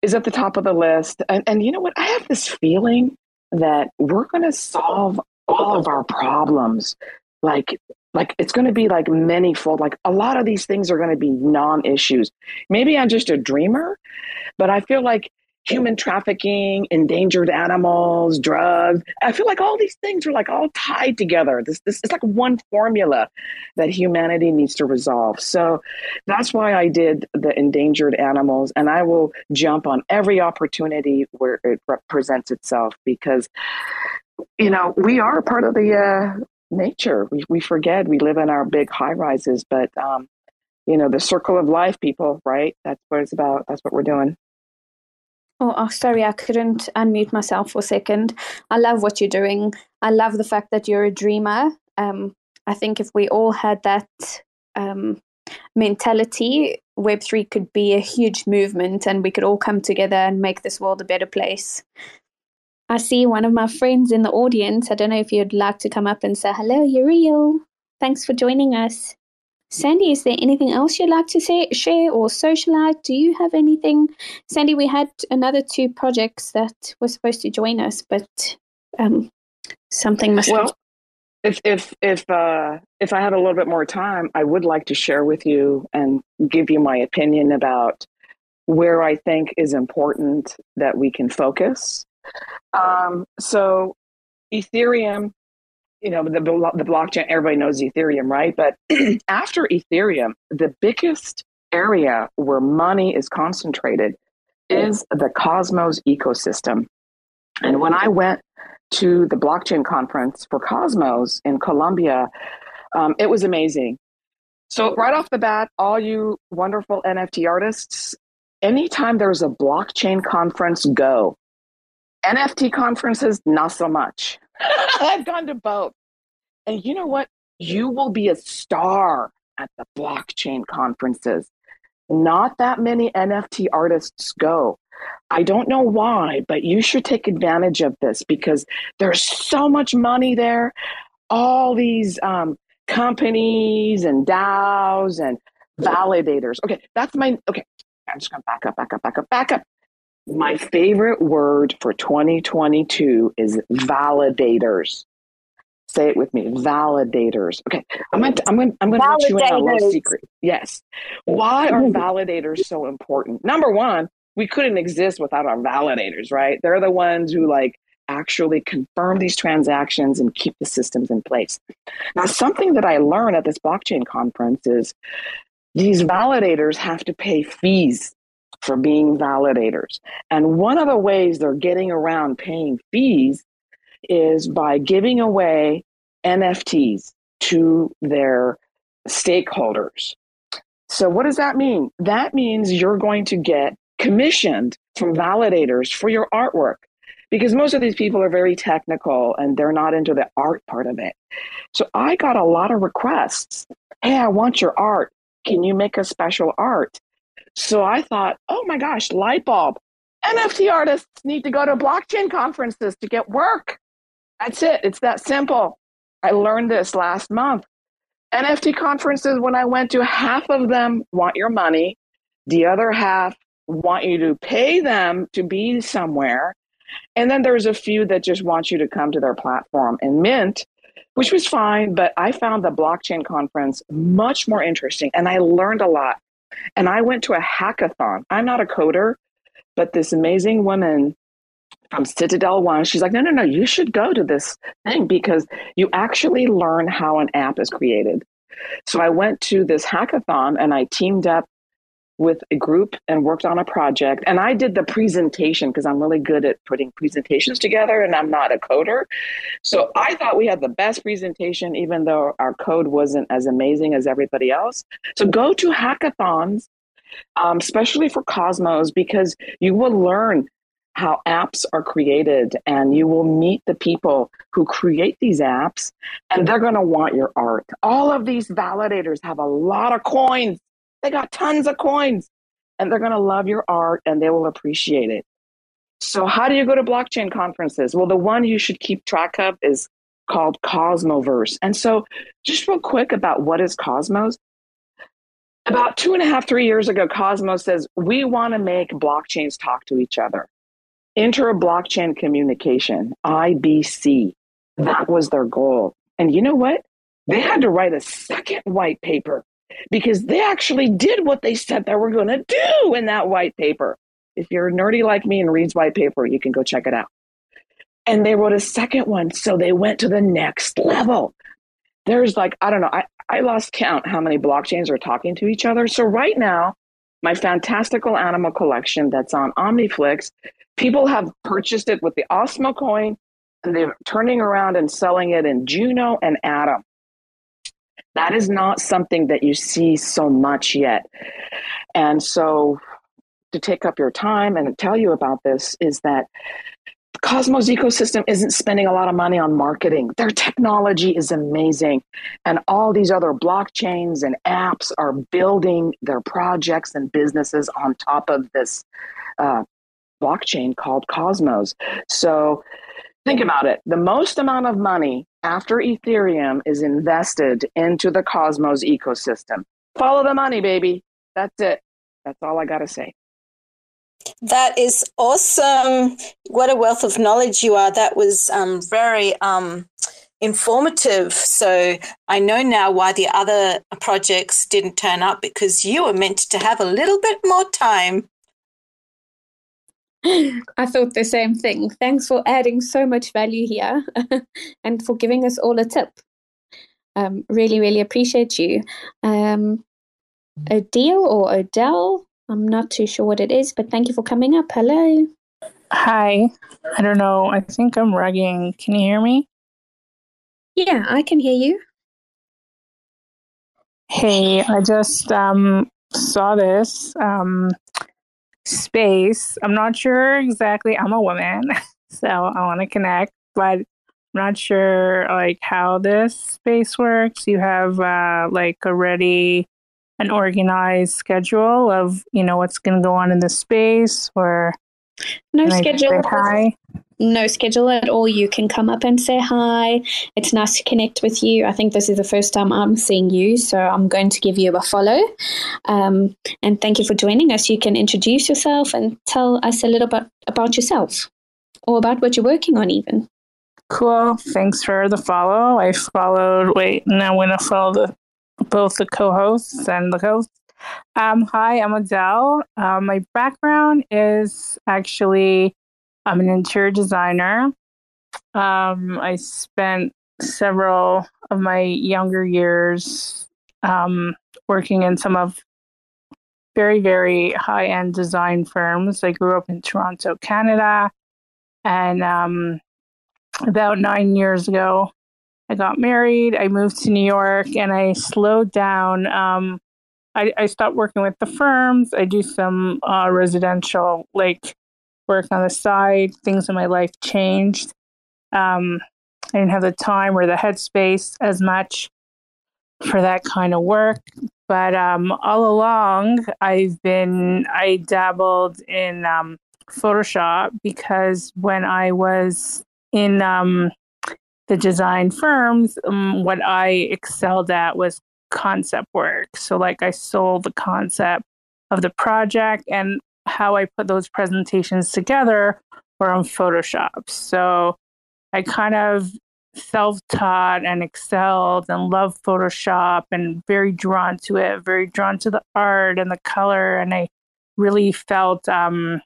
is at the top of the list. And, and you know what? I have this feeling that we're going to solve all of our problems. Like, like it's going to be like manyfold. Like a lot of these things are going to be non-issues. Maybe I'm just a dreamer, but I feel like human trafficking, endangered animals, drugs. I feel like all these things are like all tied together. This this it's like one formula that humanity needs to resolve. So that's why I did the endangered animals and I will jump on every opportunity where it presents itself because you know, we are part of the uh, nature. We we forget we live in our big high rises, but um you know, the circle of life people, right? That's what it's about. That's what we're doing. Oh, oh, sorry, I couldn't unmute myself for a second. I love what you're doing. I love the fact that you're a dreamer. Um, I think if we all had that um, mentality, Web3 could be a huge movement and we could all come together and make this world a better place. I see one of my friends in the audience. I don't know if you'd like to come up and say hello, Uriel. Thanks for joining us. Sandy, is there anything else you'd like to say, share or socialize? Do you have anything? Sandy, we had another two projects that were supposed to join us, but um, something must. Well, if if if uh, if I had a little bit more time, I would like to share with you and give you my opinion about where I think is important that we can focus. Um, so, Ethereum you know, the, the blockchain, everybody knows Ethereum, right? But after Ethereum, the biggest area where money is concentrated is the Cosmos ecosystem. And when I went to the blockchain conference for Cosmos in Colombia, um, it was amazing. So, right off the bat, all you wonderful NFT artists, anytime there's a blockchain conference, go. NFT conferences, not so much. I've gone to both. And you know what? You will be a star at the blockchain conferences. Not that many NFT artists go. I don't know why, but you should take advantage of this because there's so much money there. All these um, companies and DAOs and validators. Okay, that's my. Okay, I'm just going to back up, back up, back up, back up. My favorite word for 2022 is validators. Say it with me, validators. Okay, I'm to I'm gonna, I'm going to let you in on a little secret. Yes, why are validators so important? Number one, we couldn't exist without our validators, right? They're the ones who like actually confirm these transactions and keep the systems in place. Now, something that I learned at this blockchain conference is these validators have to pay fees for being validators. And one of the ways they're getting around paying fees is by giving away NFTs to their stakeholders. So, what does that mean? That means you're going to get commissioned from validators for your artwork because most of these people are very technical and they're not into the art part of it. So, I got a lot of requests. Hey, I want your art. Can you make a special art? So I thought, oh my gosh, light bulb. NFT artists need to go to blockchain conferences to get work. That's it. It's that simple. I learned this last month. NFT conferences, when I went to, half of them want your money. The other half want you to pay them to be somewhere. And then there's a few that just want you to come to their platform and mint, which was fine. But I found the blockchain conference much more interesting and I learned a lot. And I went to a hackathon. I'm not a coder, but this amazing woman from Citadel One, she's like, no, no, no, you should go to this thing because you actually learn how an app is created. So I went to this hackathon and I teamed up with a group and worked on a project. And I did the presentation because I'm really good at putting presentations together and I'm not a coder. So I thought we had the best presentation, even though our code wasn't as amazing as everybody else. So go to hackathons, um, especially for Cosmos, because you will learn how apps are created and you will meet the people who create these apps and they're going to want your art. All of these validators have a lot of coins they got tons of coins and they're going to love your art and they will appreciate it. So, how do you go to blockchain conferences? Well, the one you should keep track of is called Cosmoverse. And so, just real quick about what is Cosmos. About two and a half, three years ago, Cosmos says, We want to make blockchains talk to each other. Inter blockchain communication, IBC. That was their goal. And you know what? They had to write a second white paper because they actually did what they said they were going to do in that white paper. If you're nerdy like me and reads white paper, you can go check it out. And they wrote a second one. So they went to the next level. There's like, I don't know, I, I lost count how many blockchains are talking to each other. So right now, my fantastical animal collection that's on OmniFlix, people have purchased it with the Osmo coin and they're turning around and selling it in Juno and Atom. That is not something that you see so much yet. And so, to take up your time and tell you about this is that Cosmos ecosystem isn't spending a lot of money on marketing. Their technology is amazing. And all these other blockchains and apps are building their projects and businesses on top of this uh, blockchain called Cosmos. So, think about it the most amount of money after Ethereum is invested into the Cosmos ecosystem. Follow the money, baby. That's it. That's all I got to say. That is awesome. What a wealth of knowledge you are. That was um, very um, informative. So I know now why the other projects didn't turn up because you were meant to have a little bit more time I thought the same thing. Thanks for adding so much value here and for giving us all a tip. Um, really, really appreciate you. Um, Odile or Odell, I'm not too sure what it is, but thank you for coming up. Hello. Hi. I don't know. I think I'm rugging. Can you hear me? Yeah, I can hear you. Hey, I just um, saw this um, space. I'm not sure exactly. I'm a woman, so I want to connect, but I'm not sure like how this space works. You have uh, like already an organized schedule of you know what's going to go on in the space, or no schedule. Hi no schedule at all. You can come up and say hi. It's nice to connect with you. I think this is the first time I'm seeing you, so I'm going to give you a follow. Um, and thank you for joining us. You can introduce yourself and tell us a little bit about yourself or about what you're working on, even. Cool. Thanks for the follow. I followed. Wait, now I'm going to follow the both the co-hosts and the host. Um, hi, I'm Odele. Uh, my background is actually I'm an interior designer. Um, I spent several of my younger years um, working in some of very, very high end design firms. I grew up in Toronto, Canada. And um, about nine years ago, I got married. I moved to New York and I slowed down. Um, I, I, stopped working with the firms. I do some uh, residential, like work on the side. Things in my life changed. Um, I didn't have the time or the headspace as much for that kind of work. But um, all along, I've been, I dabbled in um, Photoshop because when I was in um, the design firms, um, what I excelled at was concept work. So, like, I sold the concept of the project and how I put those presentations together were on Photoshop. So I kind of self taught and excelled and loved Photoshop and very drawn to it, very drawn to the art and the color. And I really felt um,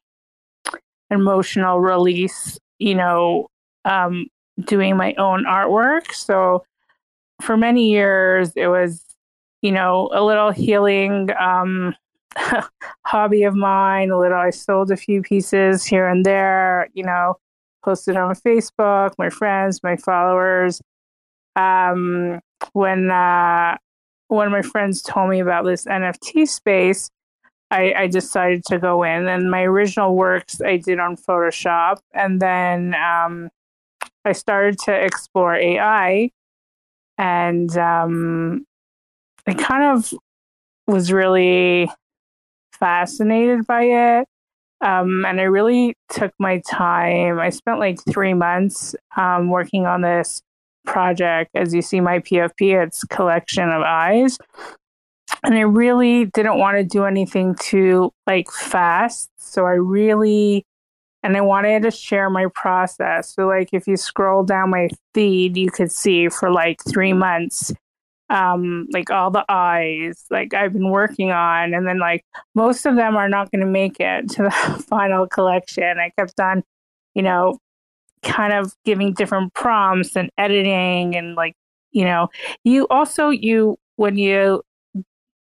emotional release, you know, um, doing my own artwork. So for many years, it was, you know, a little healing. Um, hobby of mine. Little, I sold a few pieces here and there. You know, posted on Facebook. My friends, my followers. Um, when uh, one of my friends told me about this NFT space, I, I, decided to go in. And my original works I did on Photoshop, and then um, I started to explore AI, and um, I kind of was really fascinated by it. Um, and I really took my time. I spent like three months um, working on this project. As you see, my PFP, it's collection of eyes. And I really didn't want to do anything too like fast. So I really, and I wanted to share my process. So, like, if you scroll down my feed, you could see for like three months um like all the eyes like i've been working on and then like most of them are not going to make it to the final collection. I kept on you know kind of giving different prompts and editing and like you know you also you when you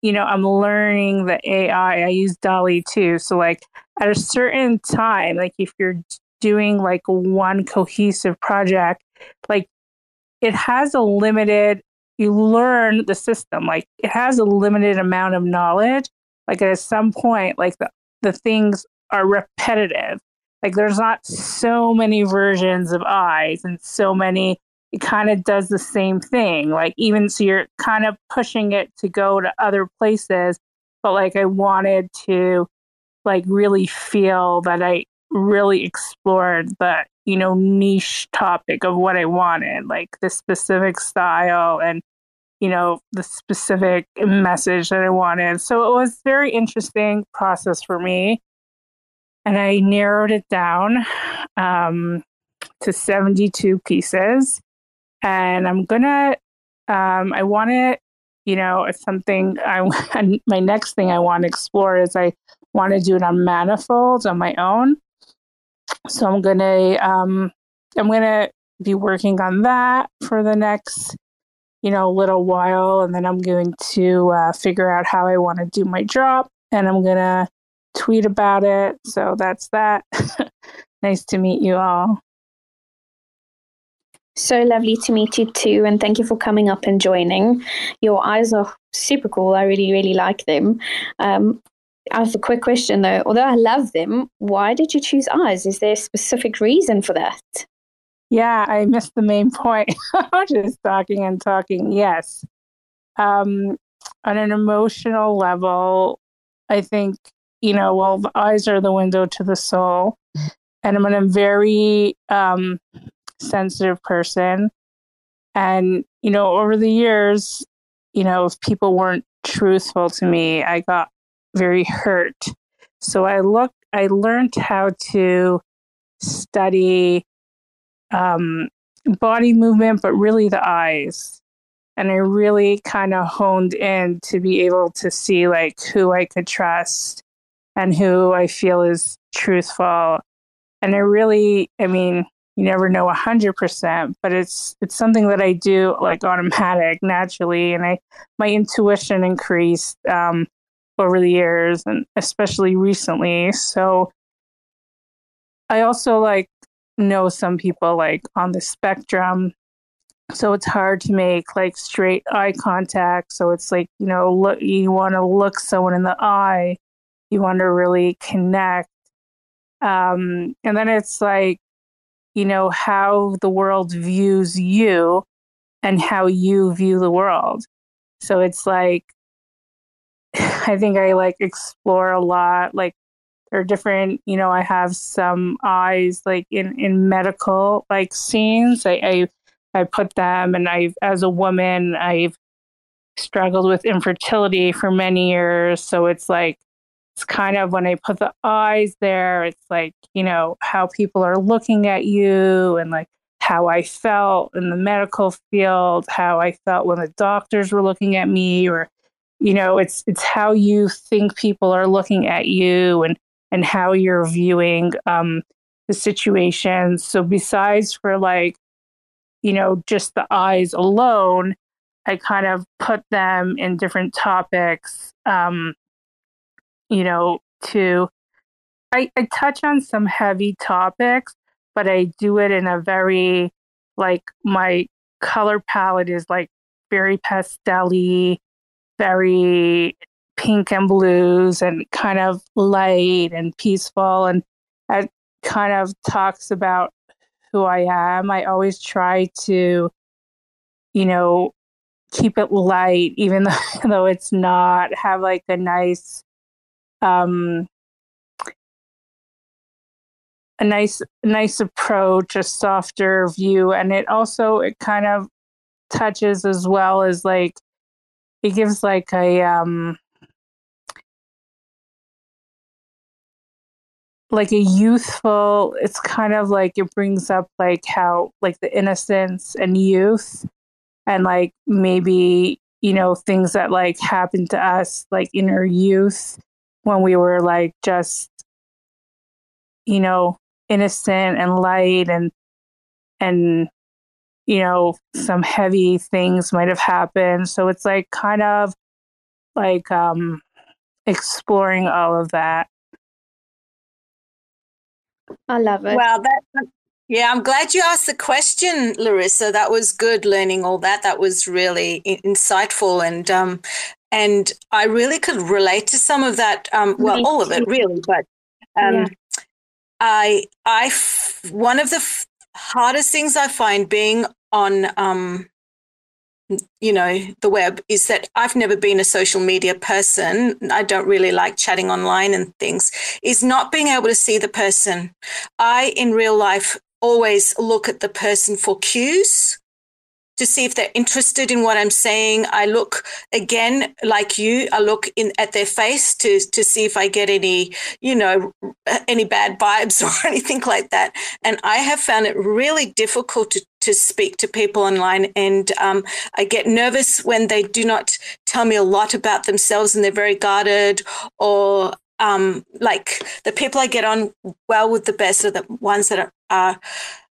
you know i'm learning the ai i use DALL-E 2 so like at a certain time like if you're doing like one cohesive project like it has a limited you learn the system. Like it has a limited amount of knowledge. Like at some point, like the, the things are repetitive. Like there's not so many versions of eyes and so many it kind of does the same thing. Like even so you're kind of pushing it to go to other places. But like I wanted to like really feel that I really explored the you know niche topic of what I wanted, like the specific style and you know the specific message that I wanted. So it was very interesting process for me, and I narrowed it down um, to seventy two pieces, and I'm gonna um, I want to you know, it's something I my next thing I want to explore is I want to do it on manifolds on my own so I'm gonna um, I'm gonna be working on that for the next you know little while, and then I'm going to uh, figure out how I want to do my drop, and I'm gonna tweet about it. So that's that. nice to meet you all. So lovely to meet you too, and thank you for coming up and joining. Your eyes are super cool. I really, really like them. Um, I have a quick question though. Although I love them, why did you choose eyes? Is there a specific reason for that? Yeah, I missed the main point. I'm just talking and talking. Yes. Um, on an emotional level, I think, you know, well, the eyes are the window to the soul. And I'm a very um, sensitive person. And, you know, over the years, you know, if people weren't truthful to me, I got very hurt. So I looked, I learned how to study um, body movement, but really the eyes. And I really kind of honed in to be able to see like who I could trust and who I feel is truthful. And I really, I mean, you never know a hundred percent, but it's it's something that I do like automatic, naturally, and I my intuition increased um, over the years, and especially recently. So I also like know some people like on the spectrum, so it's hard to make like straight eye contact. So it's like you know, look, you want to look someone in the eye, you want to really connect, um, and then it's like you know, how the world views you and how you view the world. So it's like, I think I like explore a lot. Like, there are different, you know, I have some eyes like in, in medical like scenes. I, I, I put them and I've, as a woman, I've struggled with infertility for many years. So it's like, it's kind of when I put the eyes there, it's like, you know, how people are looking at you and like how I felt in the medical field, how I felt when the doctors were looking at me or you know, it's it's how you think people are looking at you and and how you're viewing um the situation. So besides for like, you know, just the eyes alone, I kind of put them in different topics um you know, to I, I touch on some heavy topics, but I do it in a very like my color palette is like very pastelly, very pink and blues and kind of light and peaceful and it kind of talks about who I am. I always try to, you know, keep it light, even though, though it's not, have like a nice um, a nice nice approach, a softer view, and it also it kind of touches as well as like it gives like a um like a youthful it's kind of like it brings up like how like the innocence and youth and like maybe you know things that like happened to us like in our youth when we were like just you know innocent and light and and you know some heavy things might have happened. So it's like kind of like um exploring all of that. I love it. Well, that yeah i'm glad you asked the question larissa. That was good learning all that. That was really insightful and um and I really could relate to some of that. Um, well, all of it really, but um, yeah. I, I, one of the f- hardest things I find being on, um, you know, the web is that I've never been a social media person. I don't really like chatting online and things. Is not being able to see the person. I, in real life, always look at the person for cues to see if they're interested in what I'm saying. I look again, like you, I look in at their face to to see if I get any, you know, any bad vibes or anything like that. And I have found it really difficult to to speak to people online, and um, I get nervous when they do not tell me a lot about themselves and they're very guarded, or um, like the people I get on well with the best are the ones that are, are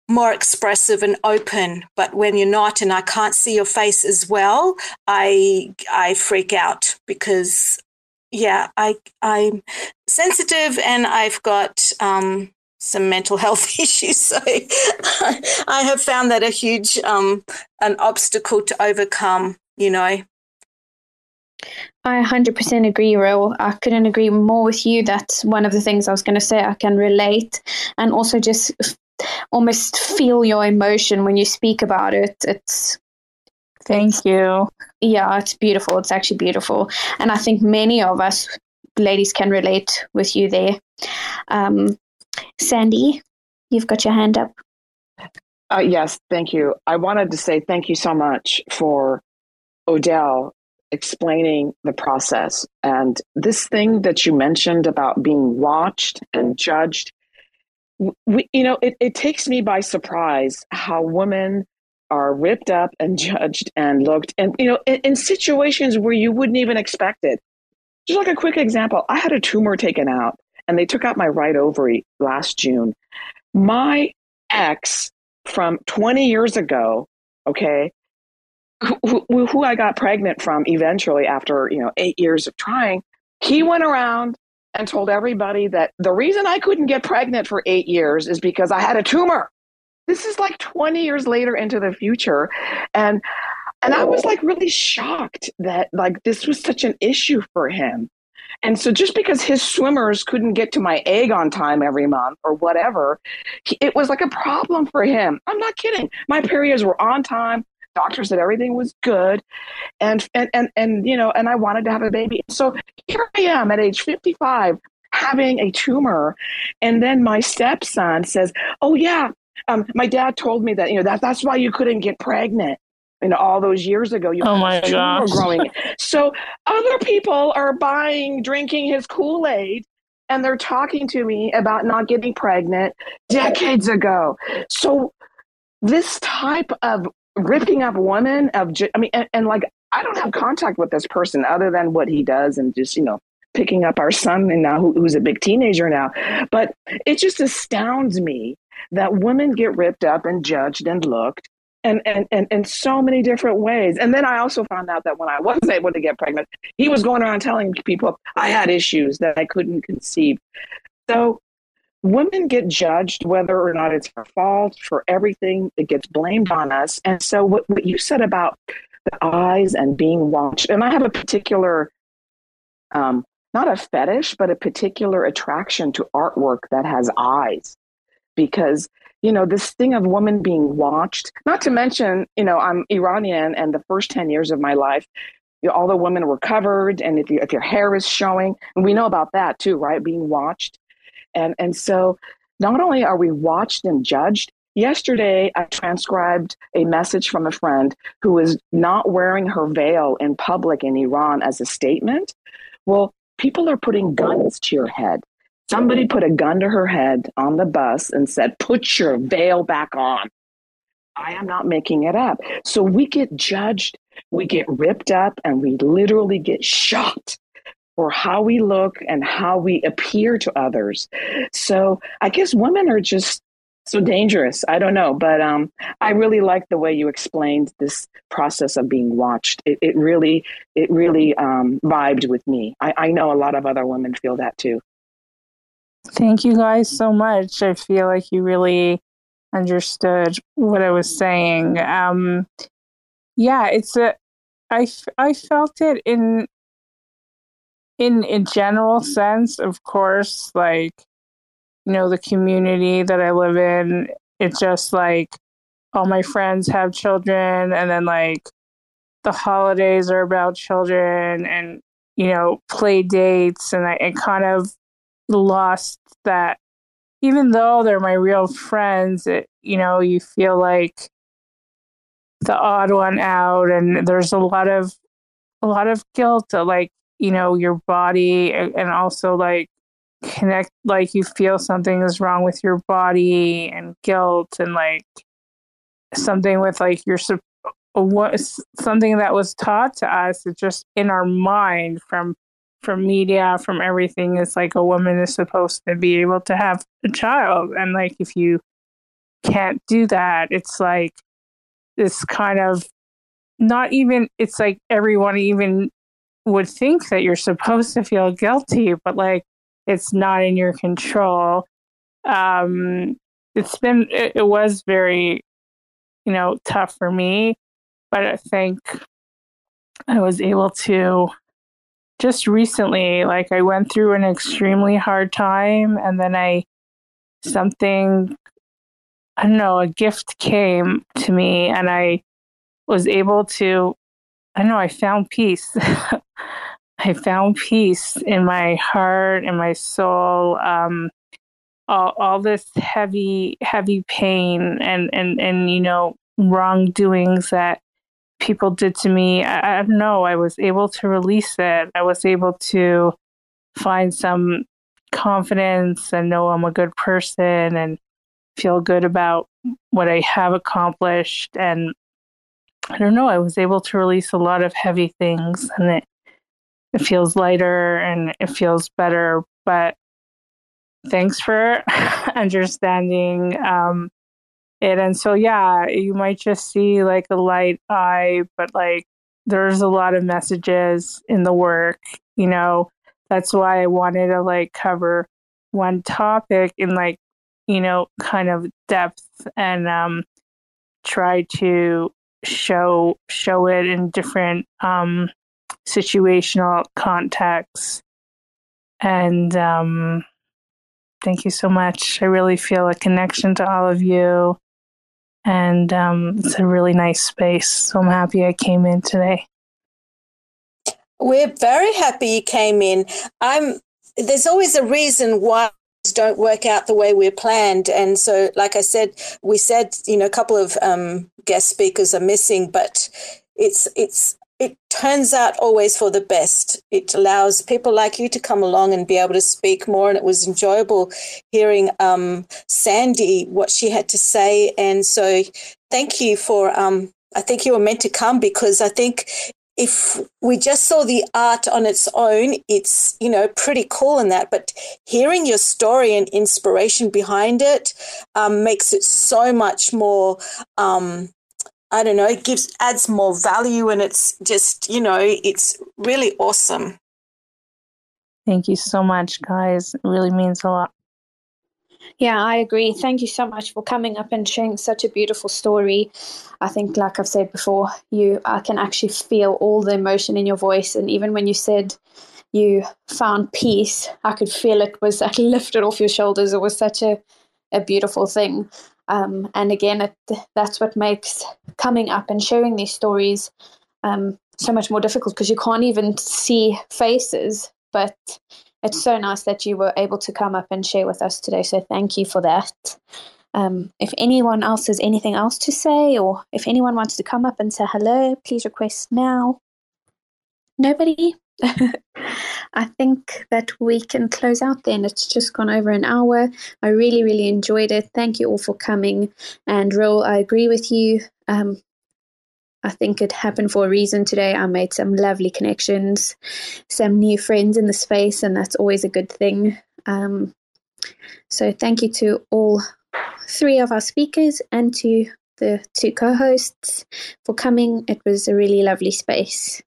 more expressive and open. But when you're not and i can't see your face as well i i freak out because yeah i i'm sensitive and i've got um some mental health issues so i have found that a huge um an obstacle to overcome you know I 100% agree, Ro. I couldn't agree more with you. That's one of the things I was going to say. I can relate and also just almost feel your emotion when you speak about it. It's Thank it's, you. Yeah, it's beautiful. It's actually beautiful. And I think many of us ladies can relate with you there. Um, Sandy, you've got your hand up. Uh, yes, thank you. I wanted to say thank you so much for Odell explaining the process. And this thing that you mentioned about being watched and judged, we, you know, it, it takes me by surprise how women are ripped up and judged and looked, and, you know, in, in situations where you wouldn't even expect it. Just like a quick example, I had a tumor taken out and they took out my right ovary last June. My ex from 20 years ago, okay, who, who, I got pregnant from eventually after, you know, eight years of trying, he went around and told everybody that the reason I couldn't get pregnant for eight years is because I had a tumor. This is like 20 years later into the future. And and I was like really shocked that like this was such an issue for him. And so just because his swimmers couldn't get to my egg on time every month or whatever, it was like a problem for him. I'm not kidding. My periods were on time. Doctor said everything was good. And and and, and you know and i wanted to have a baby. So here i am at age 55 having a tumor. And then my stepson says oh yeah um, my dad told me that you know that that's why you couldn't get pregnant know all those years ago you oh my gosh. growing so other people are buying drinking his kool-aid and they're talking to me about not getting pregnant decades ago. So this type of ripping up women of i mean and, and, like i don't have contact with this person other than what he does and just you know picking up our son and now who, who's a big teenager now. But it just astounds me that women get ripped up and judged and looked and, and, and in so many different ways. And then I also found out that when I was able to get pregnant, he was going around telling people I had issues that I couldn't conceive. So women get judged whether or not it's our fault for everything that gets blamed on us. And so, what, what you said about the eyes and being watched, and I have a particular, um, not a fetish, but a particular attraction to artwork that has eyes because you know this thing of women being watched not to mention you know i'm iranian and the first 10 years of my life you know, all the women were covered and if, you, if your hair is showing and we know about that too right being watched and, and so not only are we watched and judged, yesterday I transcribed a message from a friend who was not wearing her veil in public in Iran as a statement. Well, people are putting guns to your head. Somebody put a gun to her head on the bus and said, Put your veil back on. I am not making it up. So we get judged, we get ripped up, and we literally get shot for how we look and how we appear to others. So I guess women are just so dangerous. I don't know, but um, I really like the way you explained this process of being watched. It, it really, it really um, vibed with me. I, I know a lot of other women feel that too. Thank you guys so much. I feel like you really understood what I was saying. Um, yeah, it's a. I, I felt it in in in general sense, of course, like you know, the community that I live in, it's just like all my friends have children and then like the holidays are about children and you know, play dates and I, I kind of lost that even though they're my real friends, it, you know, you feel like the odd one out and there's a lot of a lot of guilt like you know your body and also like connect like you feel something is wrong with your body and guilt and like something with like your what something that was taught to us it's just in our mind from from media, from everything, it's like a woman is supposed to be able to have a child. And like, if you can't do that, it's like this kind of not even, it's like everyone even would think that you're supposed to feel guilty, but like it's not in your control. Um, it's been, it, it was very, you know, tough for me, but I think I was able to just recently, like I went through an extremely hard time and then I something I don't know, a gift came to me and I was able to I don't know, I found peace. I found peace in my heart and my soul. Um all, all this heavy, heavy pain and, and, and you know, wrongdoings that people did to me, I, I don't know, I was able to release it. I was able to find some confidence and know I'm a good person and feel good about what I have accomplished. And I don't know, I was able to release a lot of heavy things and it it feels lighter and it feels better. But thanks for understanding. Um, it. And so, yeah, you might just see like a light eye, but like there's a lot of messages in the work, you know. That's why I wanted to like cover one topic in like, you know, kind of depth and um try to show show it in different um situational contexts. And um thank you so much. I really feel a connection to all of you and um, it's a really nice space. So I'm happy I came in today. We're very happy you came in. I'm. There's always a reason why things don't work out the way we're planned. And so, like I said, we said, you know, a couple of um, guest speakers are missing, but it's it's it turns out always for the best. It allows people like you to come along and be able to speak more. And it was enjoyable hearing um, Sandy what she had to say. And so, thank you for. Um, I think you were meant to come because I think if we just saw the art on its own, it's you know pretty cool in that. But hearing your story and inspiration behind it um, makes it so much more um, I don't know, it gives adds more value and it's just, you know, it's really awesome. Thank you so much, guys. It really means a lot. Yeah, I agree. Thank you so much for coming up and sharing such a beautiful story. I think, like I've said before, you I can actually feel all the emotion in your voice, and even when you said you found peace, I could feel it was like lifted off your shoulders. It was such a a beautiful thing. Um, and again, it, that's what makes coming up and sharing these stories um, so much more difficult because you can't even see faces. But it's so nice that you were able to come up and share with us today. So thank you for that. Um, if anyone else has anything else to say, or if anyone wants to come up and say hello, please request now. Nobody? I think that we can close out then. It's just gone over an hour. I really, really enjoyed it. Thank you all for coming. And Ro, I agree with you. Um, I think it happened for a reason today. I made some lovely connections, some new friends in the space, and that's always a good thing. Um, so, thank you to all three of our speakers and to the two co hosts for coming. It was a really lovely space.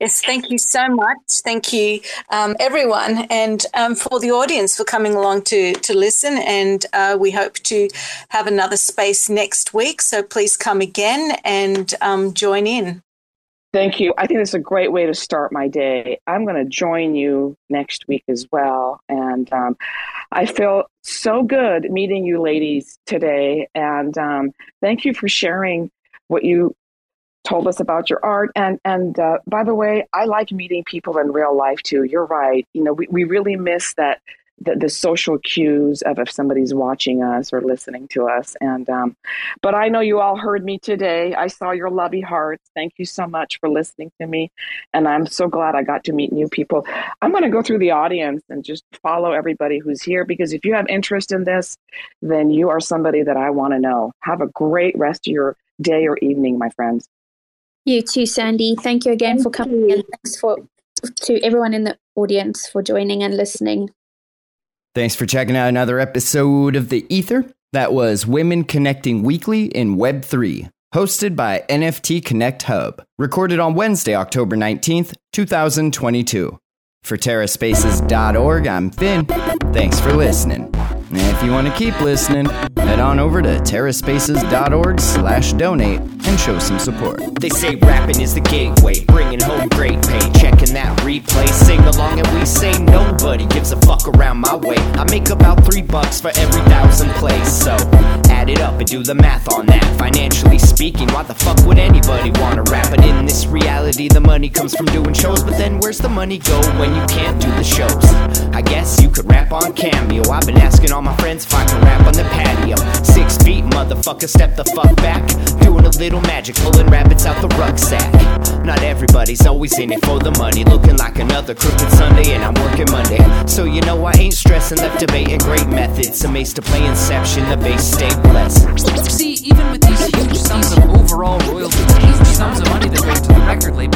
Yes, thank you so much. Thank you, um, everyone, and um, for the audience for coming along to to listen. And uh, we hope to have another space next week. So please come again and um, join in. Thank you. I think it's a great way to start my day. I'm going to join you next week as well, and um, I feel so good meeting you, ladies, today. And um, thank you for sharing what you told us about your art. And and uh, by the way, I like meeting people in real life too. You're right. You know, we, we really miss that the, the social cues of if somebody's watching us or listening to us. And um, but I know you all heard me today. I saw your lovey hearts. Thank you so much for listening to me. And I'm so glad I got to meet new people. I'm going to go through the audience and just follow everybody who's here because if you have interest in this, then you are somebody that I want to know. Have a great rest of your day or evening, my friends. You too, Sandy. Thank you again Thank for coming, you. and thanks for to everyone in the audience for joining and listening. Thanks for checking out another episode of The Ether. That was Women Connecting Weekly in Web3, hosted by NFT Connect Hub, recorded on Wednesday, October 19th, 2022. For TerraSpaces.org, I'm Finn. Thanks for listening. If you want to keep listening, head on over to terraspaces.org slash donate and show some support. They say rapping is the gateway, bringing home great pay. Checking that replay, sing along, and we say nobody gives a fuck around my way. I make about three bucks for every thousand plays, so add it up and do the math on that. Financially speaking, why the fuck would anybody wanna rap? But in this reality, the money comes from doing shows. But then where's the money go when you can't do the shows? I guess you could rap on Cameo. I've been asking all my friends I can rap on the patio. Six feet, motherfucker, step the fuck back. Doing a little magic, pulling rabbits out the rucksack. Not everybody's always in it for the money. Looking like another crooked Sunday, and I'm working Monday. So you know I ain't stressing, left debating great methods. Amazed to play Inception, the base stay blessed. See, even with these huge sums of overall royalties, huge sums of money that go to the record label